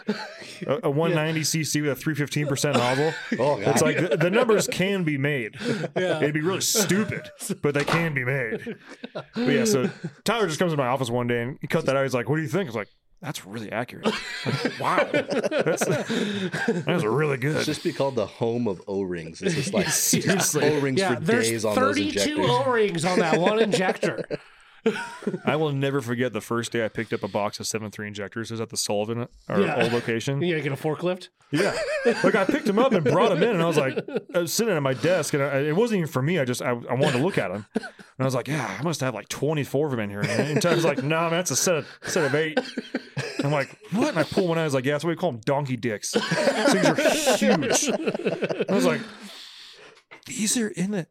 S2: A, a 190 cc with a 315 percent nozzle.
S4: Oh, God.
S2: It's like the, the numbers can be made.
S3: Yeah.
S2: It'd be really stupid, but they can be made. But yeah, so Tyler just comes to my office one day and he cut that out. He's like, "What do you think?" I was like, "That's really accurate. Like, wow, that's that's really good."
S4: It's just be called the home of O rings. It's just like
S2: Seriously.
S4: O rings
S3: Yeah,
S4: for
S3: there's
S4: days on those
S3: 32
S4: injectors.
S3: O rings on that one injector.
S2: I will never forget the first day I picked up a box of 7.3 injectors. It was at the Sullivan, our
S3: Yeah.
S2: old location.
S3: You gotta get a forklift.
S2: Yeah, like I picked them up and brought them in, and I was like, I was sitting at my desk, and I, it wasn't even for me. I just I, I wanted to look at them, and I was like, yeah, I must have like twenty four of them in here. And Tyler's like, no, man, that's a set of set of eight. I'm like, what? And I pull one out. I was like, yeah, that's what we call them, donkey dicks. These are huge. I was like, these are in the.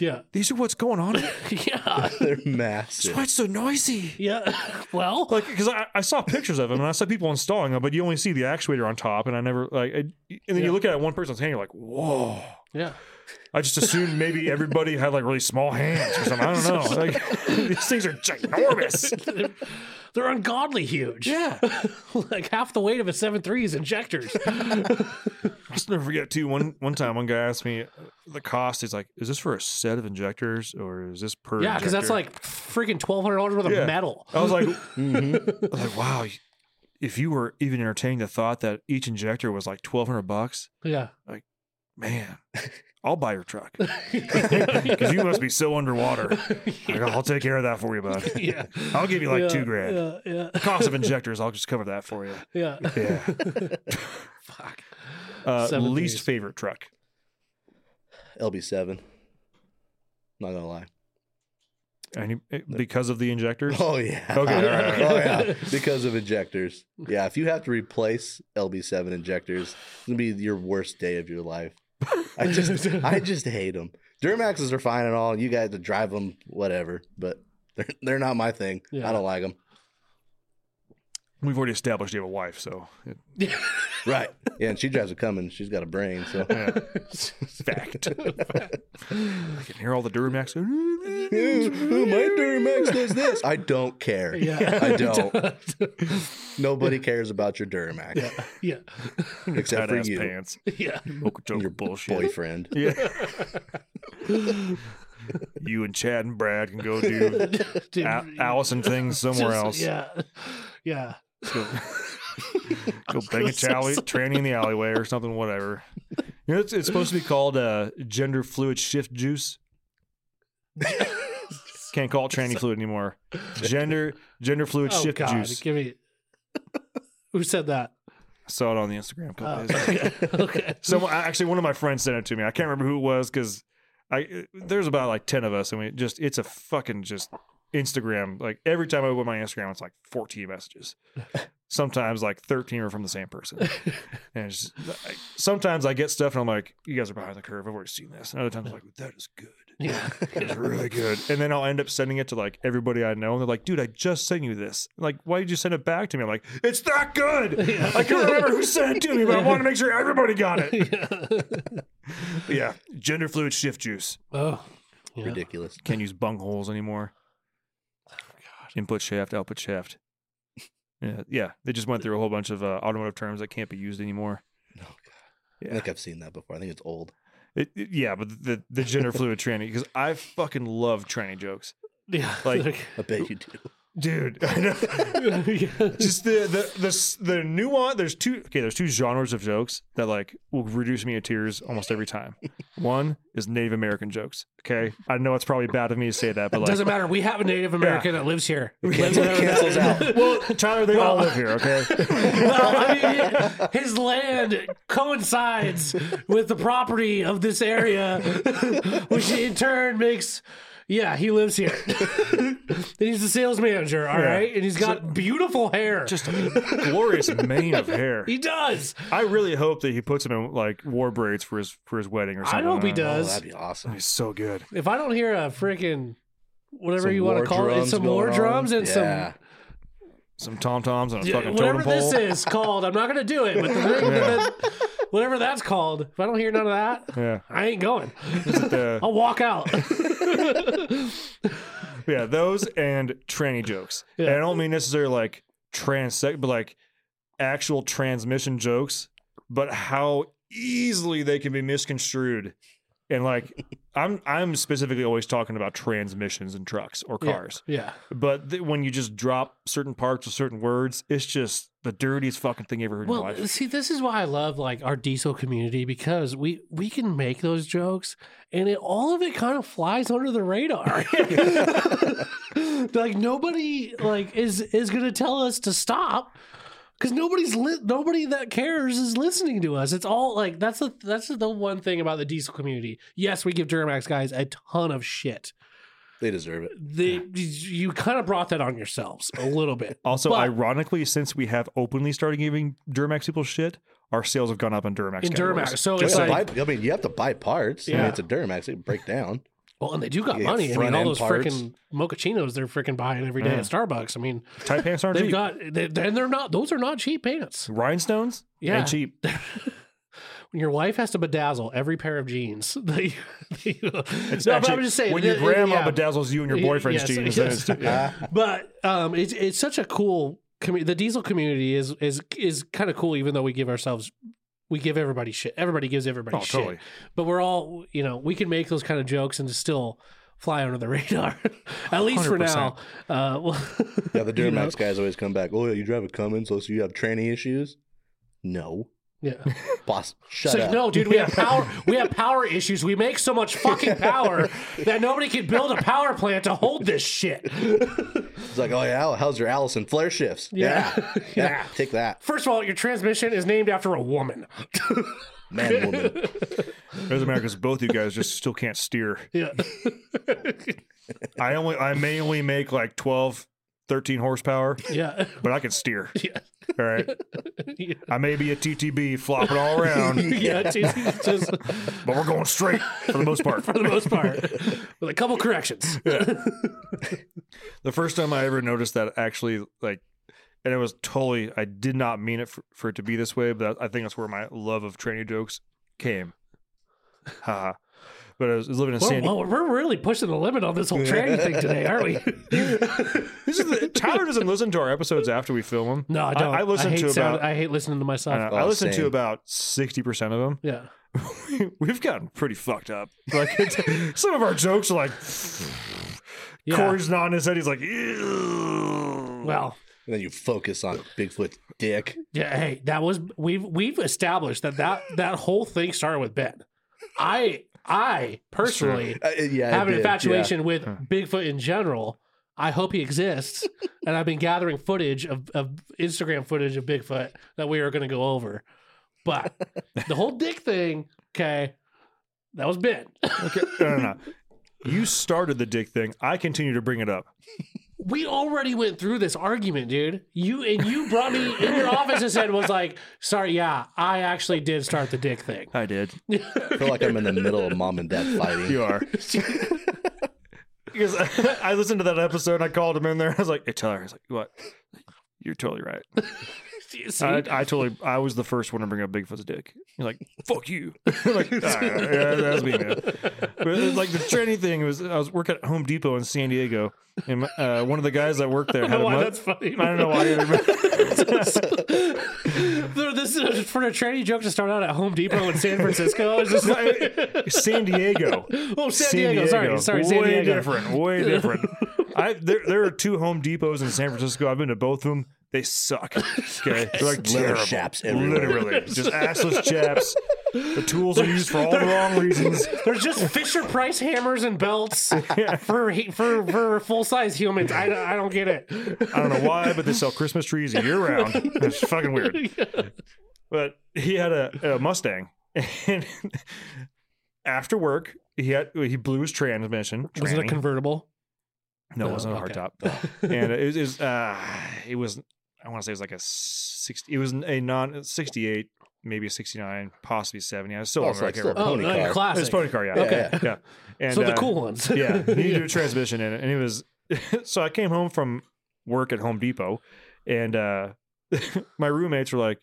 S3: Yeah.
S2: These are what's going on.
S3: Yeah.
S4: They're massive.
S2: That's
S4: massive.
S2: why it's so noisy.
S3: Yeah. Well,
S2: Like, because I, I saw pictures of them and I saw people installing them, but you only see the actuator on top, and I never like. I, and then
S3: Yeah.
S2: you look at it, one person's hand, you're like, whoa.
S3: Yeah.
S2: I just assumed maybe everybody had like really small hands or something. I don't know. Like these things are ginormous.
S3: They're ungodly huge.
S2: Yeah.
S3: like half the weight of a 7.3 is injectors.
S2: I'll just never forget too. One one time, one guy asked me the cost. He's like, "Is this for a set of injectors or is this per?"
S3: yeah, because that's like freaking $1,200 worth of
S2: Yeah.
S3: metal.
S2: I was like,
S4: Mhm.
S2: I was like, wow. If you were even entertaining the thought that each injector was like twelve hundred bucks,
S3: Yeah.
S2: Man, I'll buy your truck because you must be so underwater. Like, I'll take care of that for you, bud.
S3: yeah.
S2: I'll give you like
S3: yeah,
S2: two grand.
S3: Yeah, yeah,
S2: Cost of injectors, I'll just cover that for you.
S3: yeah.
S2: Yeah.
S3: Fuck.
S2: Uh, least
S3: days.
S2: favorite truck.
S4: LB7. Not gonna lie.
S2: Any, eh, because of the injectors?
S4: Oh yeah.
S2: Okay, all right, all right.
S4: oh yeah. Because of injectors. Yeah, if you have to replace LB7 injectors, it's gonna be your worst day of your life. I just, I just hate them. Duramaxes are fine and all. You guys to drive them, whatever, but they're they're not my thing.
S3: Yeah.
S4: I don't like them.
S2: We've already established you have a wife, so it-
S4: Right. Yeah, and she drives a Cummins. She's got a brain, so.
S2: yeah. fact. I can hear all the Duramax.
S4: Ooh, my Duramax does this. I don't care.
S3: Yeah.
S4: I don't. Nobody cares about your Duramax
S3: yeah.
S4: except for
S2: Tight-ass
S4: you,
S2: pants.
S3: Yeah.
S2: Okeechobee
S4: your
S2: bullshit.
S4: boyfriend.
S2: Yeah. you and Chad and Brad can go do
S3: Dude,
S2: A- Allison things somewhere
S3: just-
S2: else.
S3: Yeah. Yeah.
S2: Go, go bang a chally, tranny in the alleyway or something, whatever. You know, it's, it's supposed to be called uh, gender fluid shift juice. Can't call it tranny fluid anymore. Gender gender fluid
S3: Oh
S2: shift
S3: God,
S2: juice.
S3: give me. Who said that?
S2: I Saw it on the Instagram couple
S3: Oh,
S2: days
S3: okay. okay.
S2: Someone actually, one of my friends sent it to me. I can't remember who it was because I there's about like ten of us, and we just it's a fucking just Instagram. Like every time I open my Instagram, it's like 14 messages. Sometimes like 13 are from the same person. And it's just, I, sometimes I get stuff and I'm like, you guys are behind the curve. I've already seen this. And other times I'm like, that is good.
S3: Yeah.
S2: It's really good. And then I'll end up sending it to like everybody I know. And they're like, dude, I just sent you this. Like, why did you send it back to me? I'm like, it's that good. I can't remember who sent it to me, but I want to make sure everybody got it. yeah. Gender fluid shift juice.
S3: Oh. Yeah.
S4: Ridiculous.
S2: Can't use bung holes anymore. Input shaft, output shaft. Yeah, yeah. They just went through a whole bunch of uh, automotive terms that can't be used anymore.
S4: Oh god. I think I've seen that before. I think it's old.
S2: It, it- yeah, but the the gender fluid tranny because I fucking love tranny jokes,
S3: Yeah.
S2: Like-
S4: I bet you do.
S2: Dude. I know. just the the the the nuance. There's two. Okay, there's two genres of jokes that like will reduce me to tears almost every time. One is Native American jokes. Okay, I know it's probably bad of me to say that, but like,
S3: Doesn't matter. We have a Native American that lives here. Lives
S4: Cancel,
S3: in-
S4: cancels out.
S2: well, Tyler, they all live here. Okay.
S3: well, I mean, his land coincides with the property of this area, which in turn makes. Yeah, he lives here. and he's the sales manager, all right,
S2: Yeah.
S3: And he's got beautiful hair.
S2: Just a glorious mane of hair.
S3: he does.
S2: I really hope that he puts him in like war braids for his for his wedding or something.
S3: I hope he
S2: Uh,
S4: Oh,
S3: does.
S4: that'd be awesome.
S2: He's so good.
S3: if I don't hear a freaking whatever
S4: Some
S3: you want to call it,
S4: drums
S3: some
S4: going
S3: war
S4: on.
S3: drums and
S4: Yeah.
S2: Some tom toms and a
S3: some
S2: fucking
S3: whatever
S2: totem pole.
S3: this is called. I'm not gonna do it, but the thing that- whatever that's called. If I don't hear none of that,
S2: Yeah,
S3: I ain't going.
S2: the,
S3: I'll walk out.
S2: yeah, those and tranny jokes. And I don't mean necessarily like trans, but like actual transmission jokes, but how easily they can be misconstrued. And like, I'm I'm specifically always talking about transmissions and trucks or cars.
S3: yeah.
S2: But th- when you just drop certain parts or certain words, it's just the dirtiest fucking thing you ever heard in
S3: Well,
S2: your life.
S3: see, this is why I love like our diesel community because we we can make those jokes, and it, all of it kind of flies under the radar. like nobody like is is gonna tell us to stop because nobody's li- nobody that cares is listening to us. It's all like that's the that's the one thing about the diesel community. Yes, we give Duramax guys a ton of shit.
S4: They deserve it.
S3: They you kind of brought that on yourselves a little bit.
S2: Also,
S3: But-
S2: ironically, since we have openly started giving Duramax people shit, our sales have gone up in Duramax.
S3: in
S2: categories.
S3: Duramax, so
S4: You
S3: it's like
S4: buy, I mean, you have to buy parts. I mean,
S3: Yeah.
S4: it's a Duramax. it can break down.
S3: Well, and they do got
S4: Yeah,
S3: money. I mean, all those freaking mochachinos they're freaking buying every day
S2: Yeah.
S3: at Starbucks. I mean,
S2: Tight pants aren't
S3: they've
S2: cheap.
S3: got, they, and they're not; those are not cheap pants.
S2: Rhinestones
S3: Yeah.
S2: ain't cheap.
S3: When your wife has to bedazzle every pair of jeans, they, they,
S2: It's
S3: no, but
S2: actually-
S3: I'm just saying
S2: when your grandma
S3: yeah.
S2: bedazzles you and your boyfriend's
S3: yes,
S2: jeans,
S3: yes.
S2: then yeah.
S3: But um, it's it's such a cool. commu- The diesel community is is is kind of cool, even though we give ourselves. We give everybody shit. Everybody gives everybody
S2: Oh,
S3: shit.
S2: totally.
S3: But we're all, you know, we can make those kind of jokes and still fly under the radar. At least for now. Uh, well,
S4: Yeah, the
S3: you know?
S4: Duramax guys always come back. Oh, yeah, you drive a Cummins, so you have tranny issues? No.
S3: Yeah.
S4: Boss, shut
S3: It's like,
S4: up.
S3: no, dude, we have power. We have power issues. We make so much fucking power that nobody can build a power plant to hold this shit.
S4: It's like, oh yeah, how's your Allison flare shifts?
S3: Yeah.
S4: Yeah, yeah, take that,
S3: First of all, your transmission is named after a woman.
S4: man, woman.
S2: Doesn't matter because both you guys just still can't steer.
S3: Yeah.
S2: I only, I mainly make like 12, 13 horsepower,
S3: Yeah.
S2: but I can steer.
S3: Yeah.
S2: All right.
S3: Yeah.
S2: I may be a TTB flopping all around,
S3: Yeah, just
S2: but we're going straight for the most part.
S3: for the most part, with a couple corrections.
S2: The first time I ever noticed that actually, like, and it was totally, I did not mean it for, for it to be this way, but I think that's where my love of tranny jokes came. Haha. But I was, was living in
S3: Well,
S2: San Diego.
S3: well, we're really pushing the limit on this whole tranny thing today, aren't we?
S2: This is the, Tyler doesn't listen to our episodes after we film them.
S3: No, I don't.
S2: I, listen
S3: hate
S2: to
S3: sound-
S2: about.
S3: I hate listening to
S2: I,
S3: myself.
S2: know, I
S4: Oh,
S2: listen to about sixty percent of them.
S3: Yeah.
S2: We've gotten pretty fucked up. Like it's, some of our jokes are like.
S3: Yeah.
S2: Corey's nodding his head. He's like, Ew.
S3: Well,
S4: And then you focus on Bigfoot's dick.
S3: yeah. Hey, that was we've we've established that that that whole thing started with Ben. I I personally
S4: Uh, yeah,
S3: have an
S4: did,
S3: infatuation with Bigfoot in general. I hope he exists, and I've been gathering footage of, of Instagram footage of Bigfoot that we are going to go over. But the whole dick thing, okay, that was Ben.
S2: Okay, no, no, no. You started the dick thing. I continue to bring it up.
S3: We already went through this argument, dude. You and you brought me in your office and said was like, "Sorry, yeah, I actually did start the dick thing."
S2: I did.
S4: I feel like I'm in the middle of mom and dad fighting.
S2: You are. because I, I listened to that episode and I called him in there. I was like, hey, her." I was like, what? You're totally right.
S3: See?
S2: I, I totally, I was the first one to bring up Bigfoot's dick. You're like, fuck you. Like, "Ah, yeah, that's me, man. But it was like the trendy thing was, I was working at Home Depot in San Diego, and uh, one of the guys that worked there
S3: I
S2: had
S3: don't
S2: a
S3: know why
S2: mu-
S3: that's funny.
S2: I don't know why.
S3: There- this is for a tranny joke to start out at Home Depot in San Francisco. It's just like,
S2: San Diego.
S3: oh, San, Diego. Sorry, sorry, San
S2: way
S3: Diego.
S2: different. Way different. I there there are two Home Depots in San Francisco. I've been to both of them. They suck. Okay, they're like terrible.
S4: chaps everywhere.
S2: Literally, just assless chaps. The tools are used for all the wrong reasons.
S3: There's just Fisher Price hammers and belts for for for full size humans. I, I don't get it.
S2: I don't know why, but they sell Christmas trees year round. It's fucking weird. But he had a, a Mustang, and after work, he had he blew his transmission.
S3: Was it a convertible?
S2: No, it wasn't a
S3: okay.
S2: hardtop. and it was, it was uh it was I want to say it was like a 60 it was a non 68 maybe a 69 possibly 70 I was still
S4: Oh,
S2: on
S4: so
S2: the
S4: it's still
S2: can't
S4: a
S2: remember.
S3: Oh,
S4: Pony car.
S3: classic.
S2: it was a pony car yeah
S3: Okay.
S4: Yeah.
S2: yeah and
S3: so the
S2: uh,
S3: cool ones.
S2: yeah he needed a transmission in it and it was so I came home from work at Home Depot and uh my roommates were like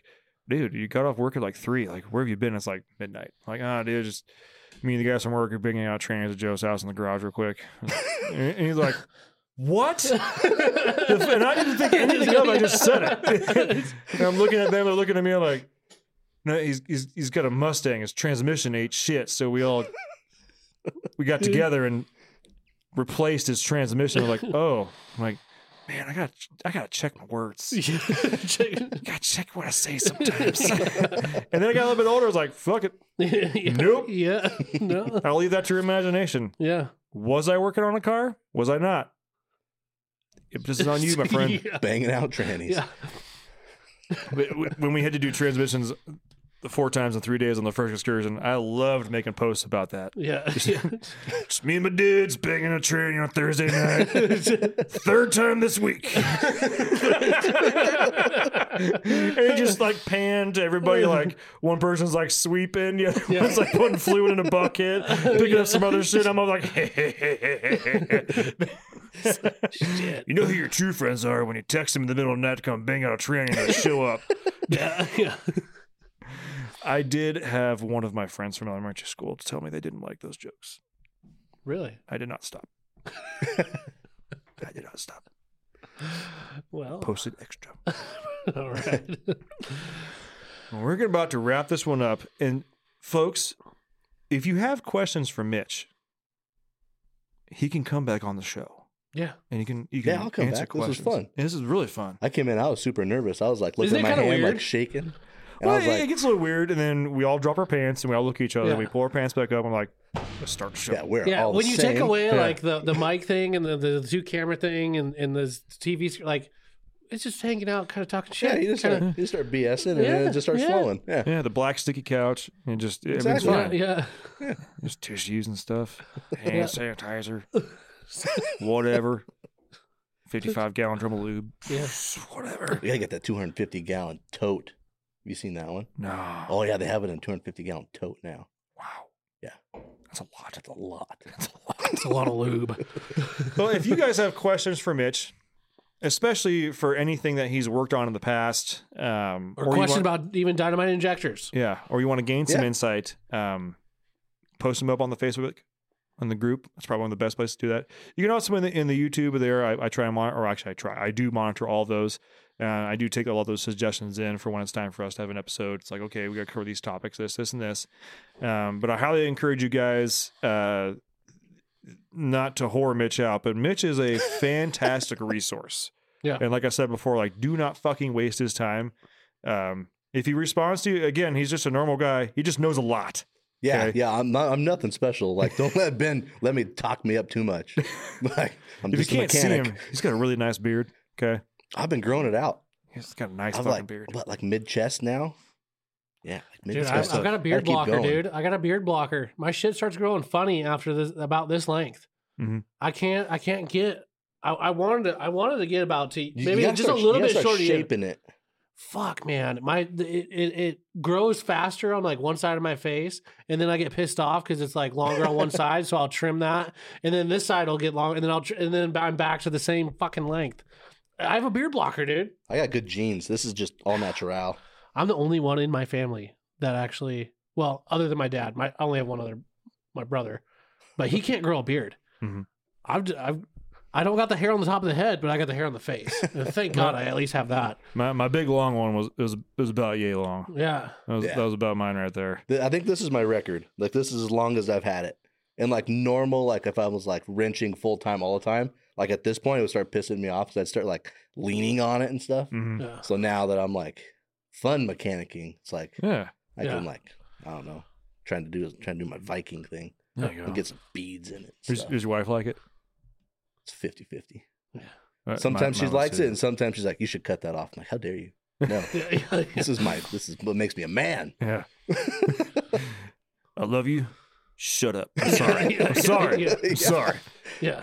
S2: dude you got off work at like three like where have you been it's like midnight I'm like ah dude just me and the guys from work are bringing out trains at Joe's house in the garage real quick and he's like what? and I didn't think anything of it. I just said it. and I'm looking at them. They're looking at me. I'm like, no, he's he's he's got a Mustang. His transmission ate shit. So we all we got together and replaced his transmission. I'm like, oh, I'm like, man, I got I gotta check my words. gotta check what I say sometimes. and then I got a little bit older. I was like, fuck it.
S3: yeah.
S2: Nope.
S3: Yeah. No.
S2: I'll leave that to your imagination.
S3: Yeah.
S2: Was I working on a car? Was I not? It- This is on you, my friend.
S3: Yeah.
S4: Banging out trannies.
S3: Yeah.
S2: when we had to do transmissions the four times in three days on the first excursion, I loved making posts about that.
S3: Yeah.
S2: Just me and my dudes banging a train on Thursday night. Third time this week. and it just like panned everybody. Like one person's like sweeping, the other
S3: Yeah.
S2: one's like putting fluid in a bucket, picking up some other shit. I'm all like,
S3: Shit.
S2: you know who your true friends are when you text them in the middle of the night to come bang out a train and they show up.
S3: Yeah. Yeah.
S2: I did have one of my friends from elementary school to tell me they didn't like those jokes.
S3: Really?
S2: I did not stop. I did not stop.
S3: Well.
S2: Posted extra.
S3: All right.
S2: Well, We're about to wrap this one up. And folks, if you have questions for Mitch, he can come back on the show.
S3: Yeah.
S2: And you can you can
S4: Yeah, I'll come
S2: answer
S4: back. This
S2: is
S4: fun.
S2: And this is really fun.
S4: I came in, I was super nervous. I was like
S3: Isn't
S4: looking at my hand,
S3: weird?
S4: like shaking. And
S2: Well, it,
S4: like,
S2: it gets a little weird, and then we all drop our pants and we all look at each other. and we pull our pants back up. and I'm like, let's start the show.
S4: yeah, we're
S3: Yeah,
S4: all
S3: when
S4: the
S3: you take away
S2: Yeah.
S3: like the the mic thing and the, the two camera thing and and the TV like it's just hanging out, kind of talking shit.
S4: Yeah, you just
S3: kinda,
S4: start, you start BSing and
S3: Yeah,
S4: it just starts
S3: yeah.
S4: flowing. Yeah.
S2: Yeah, the black sticky couch and just everything's
S4: Exactly.
S3: yeah,
S2: fine.
S3: yeah.
S2: Just tissues and stuff, hand sanitizer, whatever. Fifty-five gallon drum of lube.
S3: Yeah.
S2: whatever.
S4: We gotta get that 250 gallon tote. Have you seen that one?
S2: No.
S4: Oh yeah, they have it in a 250 gallon tote now.
S2: wow.
S4: Yeah.
S2: That's a lot.
S4: That's a lot.
S2: That's a lot.
S3: It's a lot of lube.
S2: well, if you guys have questions for Mitch, especially for anything that he's worked on in the past, um,
S3: Or,
S2: you
S3: question
S2: want-
S3: about even Dynomite injectors.
S2: yeah, or you want to gain some
S4: Yeah.
S2: insight, um, post them up on the Facebook, on the group. That's probably one of the best places to do that. You can also in the in the YouTube there. I, I try and monitor, or actually I try, I do monitor all those. Uh, I do take a lot of those suggestions in for when it's time for us to have an episode. It's like, okay, we got to cover these topics, this, this, and this. Um, but I highly encourage you guys uh, not to whore Mitch out, but Mitch is a fantastic resource.
S3: Yeah.
S2: And like I said before, like do not fucking waste his time. Um, if he responds to you again, he's just a normal guy. He just knows a lot.
S4: Yeah,
S2: Okay.
S4: yeah. I'm not. I'm nothing special. Like, don't let Ben let me talk me up too much. like, I'm
S2: If
S4: just a
S2: can't see
S4: mechanic.
S2: him, he's got a really nice beard. Okay.
S4: I've been growing it out.
S2: He's got a nice
S4: I'm
S2: fucking
S4: like,
S2: beard.
S4: what, like mid chest now? Yeah, like
S3: Dude,
S4: chest.
S3: I, I've got a beard blocker,
S4: going.
S3: dude. I got a beard blocker. My shit starts growing funny after this about this length.
S2: Mhm.
S3: I can't. I can't get. I, I wanted to. I wanted to get about to
S4: You- you
S3: maybe just
S4: start-
S3: a little
S4: you
S3: bit shorter.
S4: shaping it.
S3: Fuck, man, my it, it it grows faster on like one side of my face, and then I get pissed off because it's like longer on one side, so I'll trim that, and then this side will get long, and then I'll tr- and then I'm back to the same fucking length. I have a beard blocker, dude.
S4: I got good genes. This is just all natural.
S3: I'm the only one in my family that actually, well, other than my dad, my I only have one other, my brother, but he can't grow a beard.
S2: Mhm.
S3: I've, j- I've, I don't got the hair on the top of the head, but I got the hair on the face. And thank God I at least have that.
S2: My my big long one was it was it was about yay long.
S3: Yeah.
S2: That was
S4: Yeah.
S2: that was about mine right there.
S4: I think this is my record. Like this is as long as I've had it. And like normal, like if I was like wrenching full time all the time, like at this point it would start pissing me off because I'd start like leaning on it and stuff.
S2: hmm
S3: Yeah.
S4: So now that I'm like fun mechanicking, it's like
S2: Yeah.
S4: I
S3: Yeah.
S4: can like I don't know, trying to do trying to do my Viking thing
S2: There you
S4: and
S2: go.
S4: get some beads in it.
S2: Does, does your wife like it?
S4: It's 50-50.
S2: Uh,
S4: Sometimes
S2: my-
S4: she likes
S2: too.
S4: it, and sometimes she's like, "You should cut that off." I'm like, "How dare you?" No,
S3: Yeah, yeah, yeah.
S4: this is my this is what makes me a man.
S2: Yeah. I love you. Shut up. I'm sorry.
S3: Yeah,
S2: I'm sorry.
S3: yeah.
S2: I'm sorry.
S3: yeah.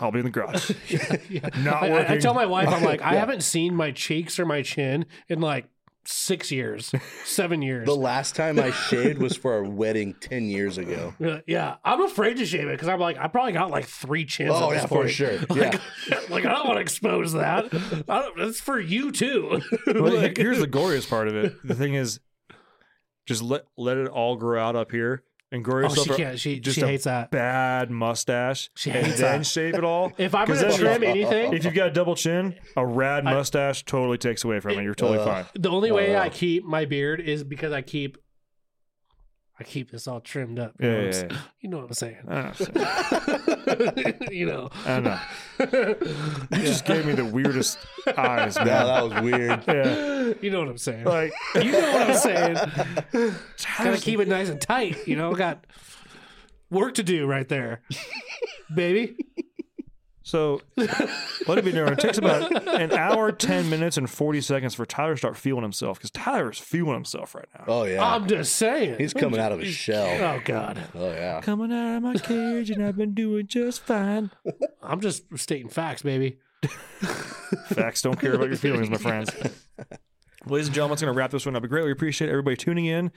S2: I'll be in the garage.
S3: yeah, yeah.
S2: Not
S3: I- I, I tell my wife, I'm like, I haven't seen my cheeks or my chin in like six years, seven years.
S4: The last time I shaved was for our wedding ten years ago.
S3: Yeah, yeah, I'm afraid to shave it because I'm like, I probably got like three chins.
S4: Oh,
S3: at this
S4: yeah, for sure.
S3: Like, like I don't want to expose that. I don't, that's for you too.
S2: Well,
S3: Like-
S2: here's the glorious part of it. The thing is, just let let it all grow out up here and grow
S3: oh, she can't. She
S2: just
S3: she hates that.
S2: bad mustache
S3: She hates and
S2: then
S3: that.
S2: shave it all.
S3: If I'm gonna trim anything,
S2: If you've got a double chin, a rad
S3: I-
S2: mustache totally takes away from it. You're totally
S4: Uh,
S2: fine.
S3: the only way
S4: Oh,
S3: I keep my beard is because I keep. I keep this all trimmed up. You,
S2: Yeah,
S3: know, what I'm
S2: yeah,
S3: s-
S2: yeah.
S3: you know what I'm saying.
S2: I
S3: you know.
S2: I know. You just gave me the weirdest eyes,
S4: Yeah,
S2: man.
S4: that was weird.
S2: Yeah.
S3: You know what I'm saying.
S2: Like,
S3: you know what I'm saying. Gotta keep it nice and tight. You know, got work to do right there, baby.
S2: So let it be known. It takes about an hour, 10 minutes, and 40 seconds for Tyler to start feeling himself because Tyler is feeling himself right now.
S4: Oh yeah,
S3: I'm just saying.
S4: he's coming out of his oh, shell.
S3: oh God.
S4: Oh yeah.
S2: Coming out of my cage, and I've been doing just fine.
S3: I'm just stating facts, baby.
S2: Facts don't care about your feelings, my friends. Ladies and gentlemen, it's going to wrap this one up. We greatly appreciate everybody tuning in.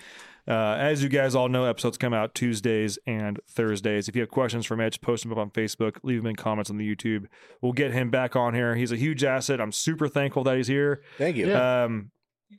S2: Uh, as you guys all know, episodes come out Tuesdays and Thursdays. If you have questions for Mitch, post them up on Facebook, leave them in comments on the YouTube. We'll get him back on here. He's a huge asset. I'm super thankful that he's here.
S4: Thank you.
S3: Yeah.
S2: Um,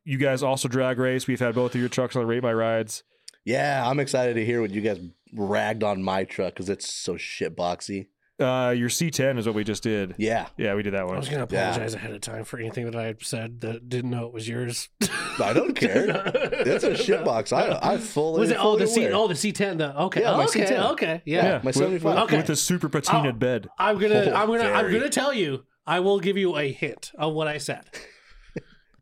S2: you guys also drag race. We've had both of your trucks on the Rate by Rides.
S4: Yeah, I'm excited to hear what you guys ragged on my truck because it's so shit boxy.
S2: Uh, your C10 is what we just did.
S4: Yeah,
S2: Yeah, we did that one.
S3: I was gonna
S4: Yeah.
S3: apologize ahead of time for anything that I had said that didn't know it was yours.
S4: I don't care. It's a shit box. I I fully
S3: Was it? Oh, the C.
S4: aware.
S3: Oh, the C10. The okay.
S4: Yeah, my
S3: okay.
S4: C10.
S3: Okay. Yeah.
S4: Yeah, my
S2: with-
S4: 75.
S2: with,
S3: Okay.
S2: with the super patinaed
S3: Oh.
S2: bed.
S3: I'm gonna.
S4: Oh,
S3: I'm gonna. I'm gonna tell you. I will give you a hint of what I said.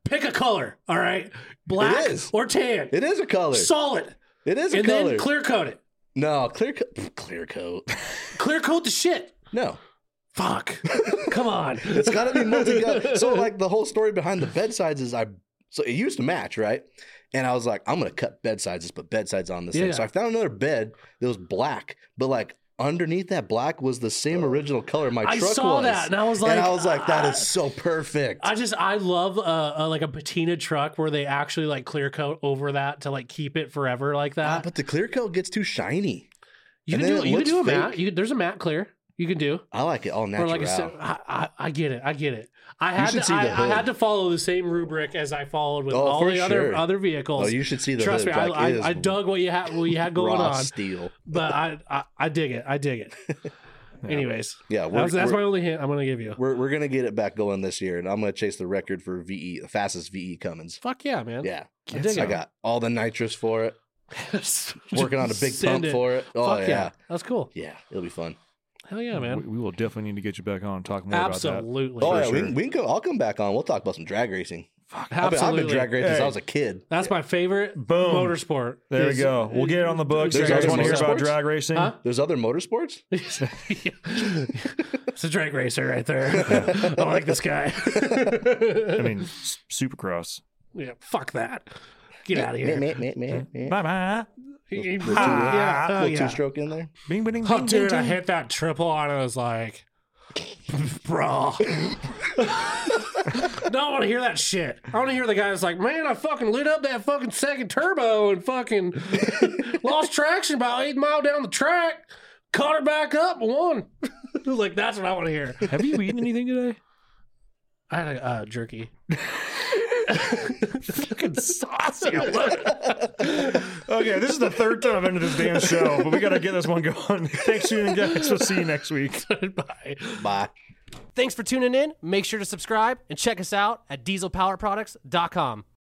S3: Pick a color. All right, black or tan.
S4: It is a color.
S3: Solid.
S4: it is a
S3: and
S4: color.
S3: then clear coat it.
S4: No, clear coat. Clear coat.
S3: Clear coat the shit.
S4: No.
S3: Fuck. Come on.
S4: It's got to be multi So, like, the whole story behind the bedsides is I, so it used to match, right? And I was like, I'm going to cut bedsides, just put bedsides on this
S3: Yeah.
S4: thing. So I found another bed that was black, but like underneath that black was the same original color my
S3: I
S4: truck
S3: saw
S4: was.
S3: that, and I was like,
S4: and I was like, that
S3: ah.
S4: so perfect.
S3: I just I love uh, uh like a patina truck where they actually like clear coat over that to like keep it forever like
S4: Ah,
S3: that.
S4: but the clear coat gets too shiny.
S3: you
S4: and
S3: can do you can do a
S4: looks
S3: matte. You, there's a matte clear you can do
S4: I like it all
S3: or
S4: natural.
S3: like a I, I, I get it I get it. I had to, I, I had to follow the same rubric as I followed with
S4: Oh,
S3: all the other
S4: sure.
S3: other vehicles.
S4: oh, you should see the
S3: Trust
S4: hood.
S3: me, I,
S4: Like,
S3: I, I dug what you had what you had going on,
S4: steel.
S3: but I, I I dig it. I dig it. Anyways,
S4: Yeah, we're,
S3: that's, that's
S4: we're,
S3: my only hint I'm gonna give you.
S4: we're, we're gonna get it back going this year, and I'm gonna chase the record for VE, the fastest VE Cummins.
S3: Fuck yeah, man.
S4: Yeah,
S3: I dig
S4: I got all the nitrous for it. Working on a big pump
S3: it.
S4: for it. Oh
S3: Fuck
S4: yeah.
S3: That's cool.
S4: yeah, it'll be fun.
S3: Hell yeah, uh, man.
S2: We, we will definitely need to get you back on and talk more about that.
S3: Absolutely.
S4: Oh
S2: For
S4: yeah, we,
S2: sure.
S4: can, we can go. I'll come back on. We'll talk about some drag racing. I've been, I've been drag racing since I was a kid.
S3: That's my favorite
S2: Boom.
S3: motorsport.
S2: There we go. We'll get it on the books. You
S4: There's
S2: guys
S4: other
S2: want to hear about drag racing?
S3: Huh?
S4: There's other motorsports.
S3: it's a drag racer right there. I like this guy.
S2: I mean, Supercross.
S3: yeah, fuck that. Get out of here.
S4: Meh, meh, meh, meh.
S2: Bye bye.
S3: yeah, oh,
S4: Little
S3: yeah.
S4: two stroke in there.
S2: Bing, bing, bing,
S3: Oh,
S2: bing,
S3: dude, I hit that triple and I was like, bro. no, I want to hear that shit. I want to hear the guy that's like, man, I fucking lit up that fucking second turbo and fucking lost traction about eight mile down the track, caught her back up, and won. like, that's what I want to hear.
S2: Have you eaten anything today?
S3: I had a uh, jerky. Fucking saucy. I love it.
S2: Okay, this is the third time I've ended this damn show, but we got to get this one going. Thanks, for tuning in, guys. We'll see you next week.
S3: Bye.
S4: Bye.
S5: Thanks for tuning in. Make sure to subscribe and check us out at dieselpowerproducts.com.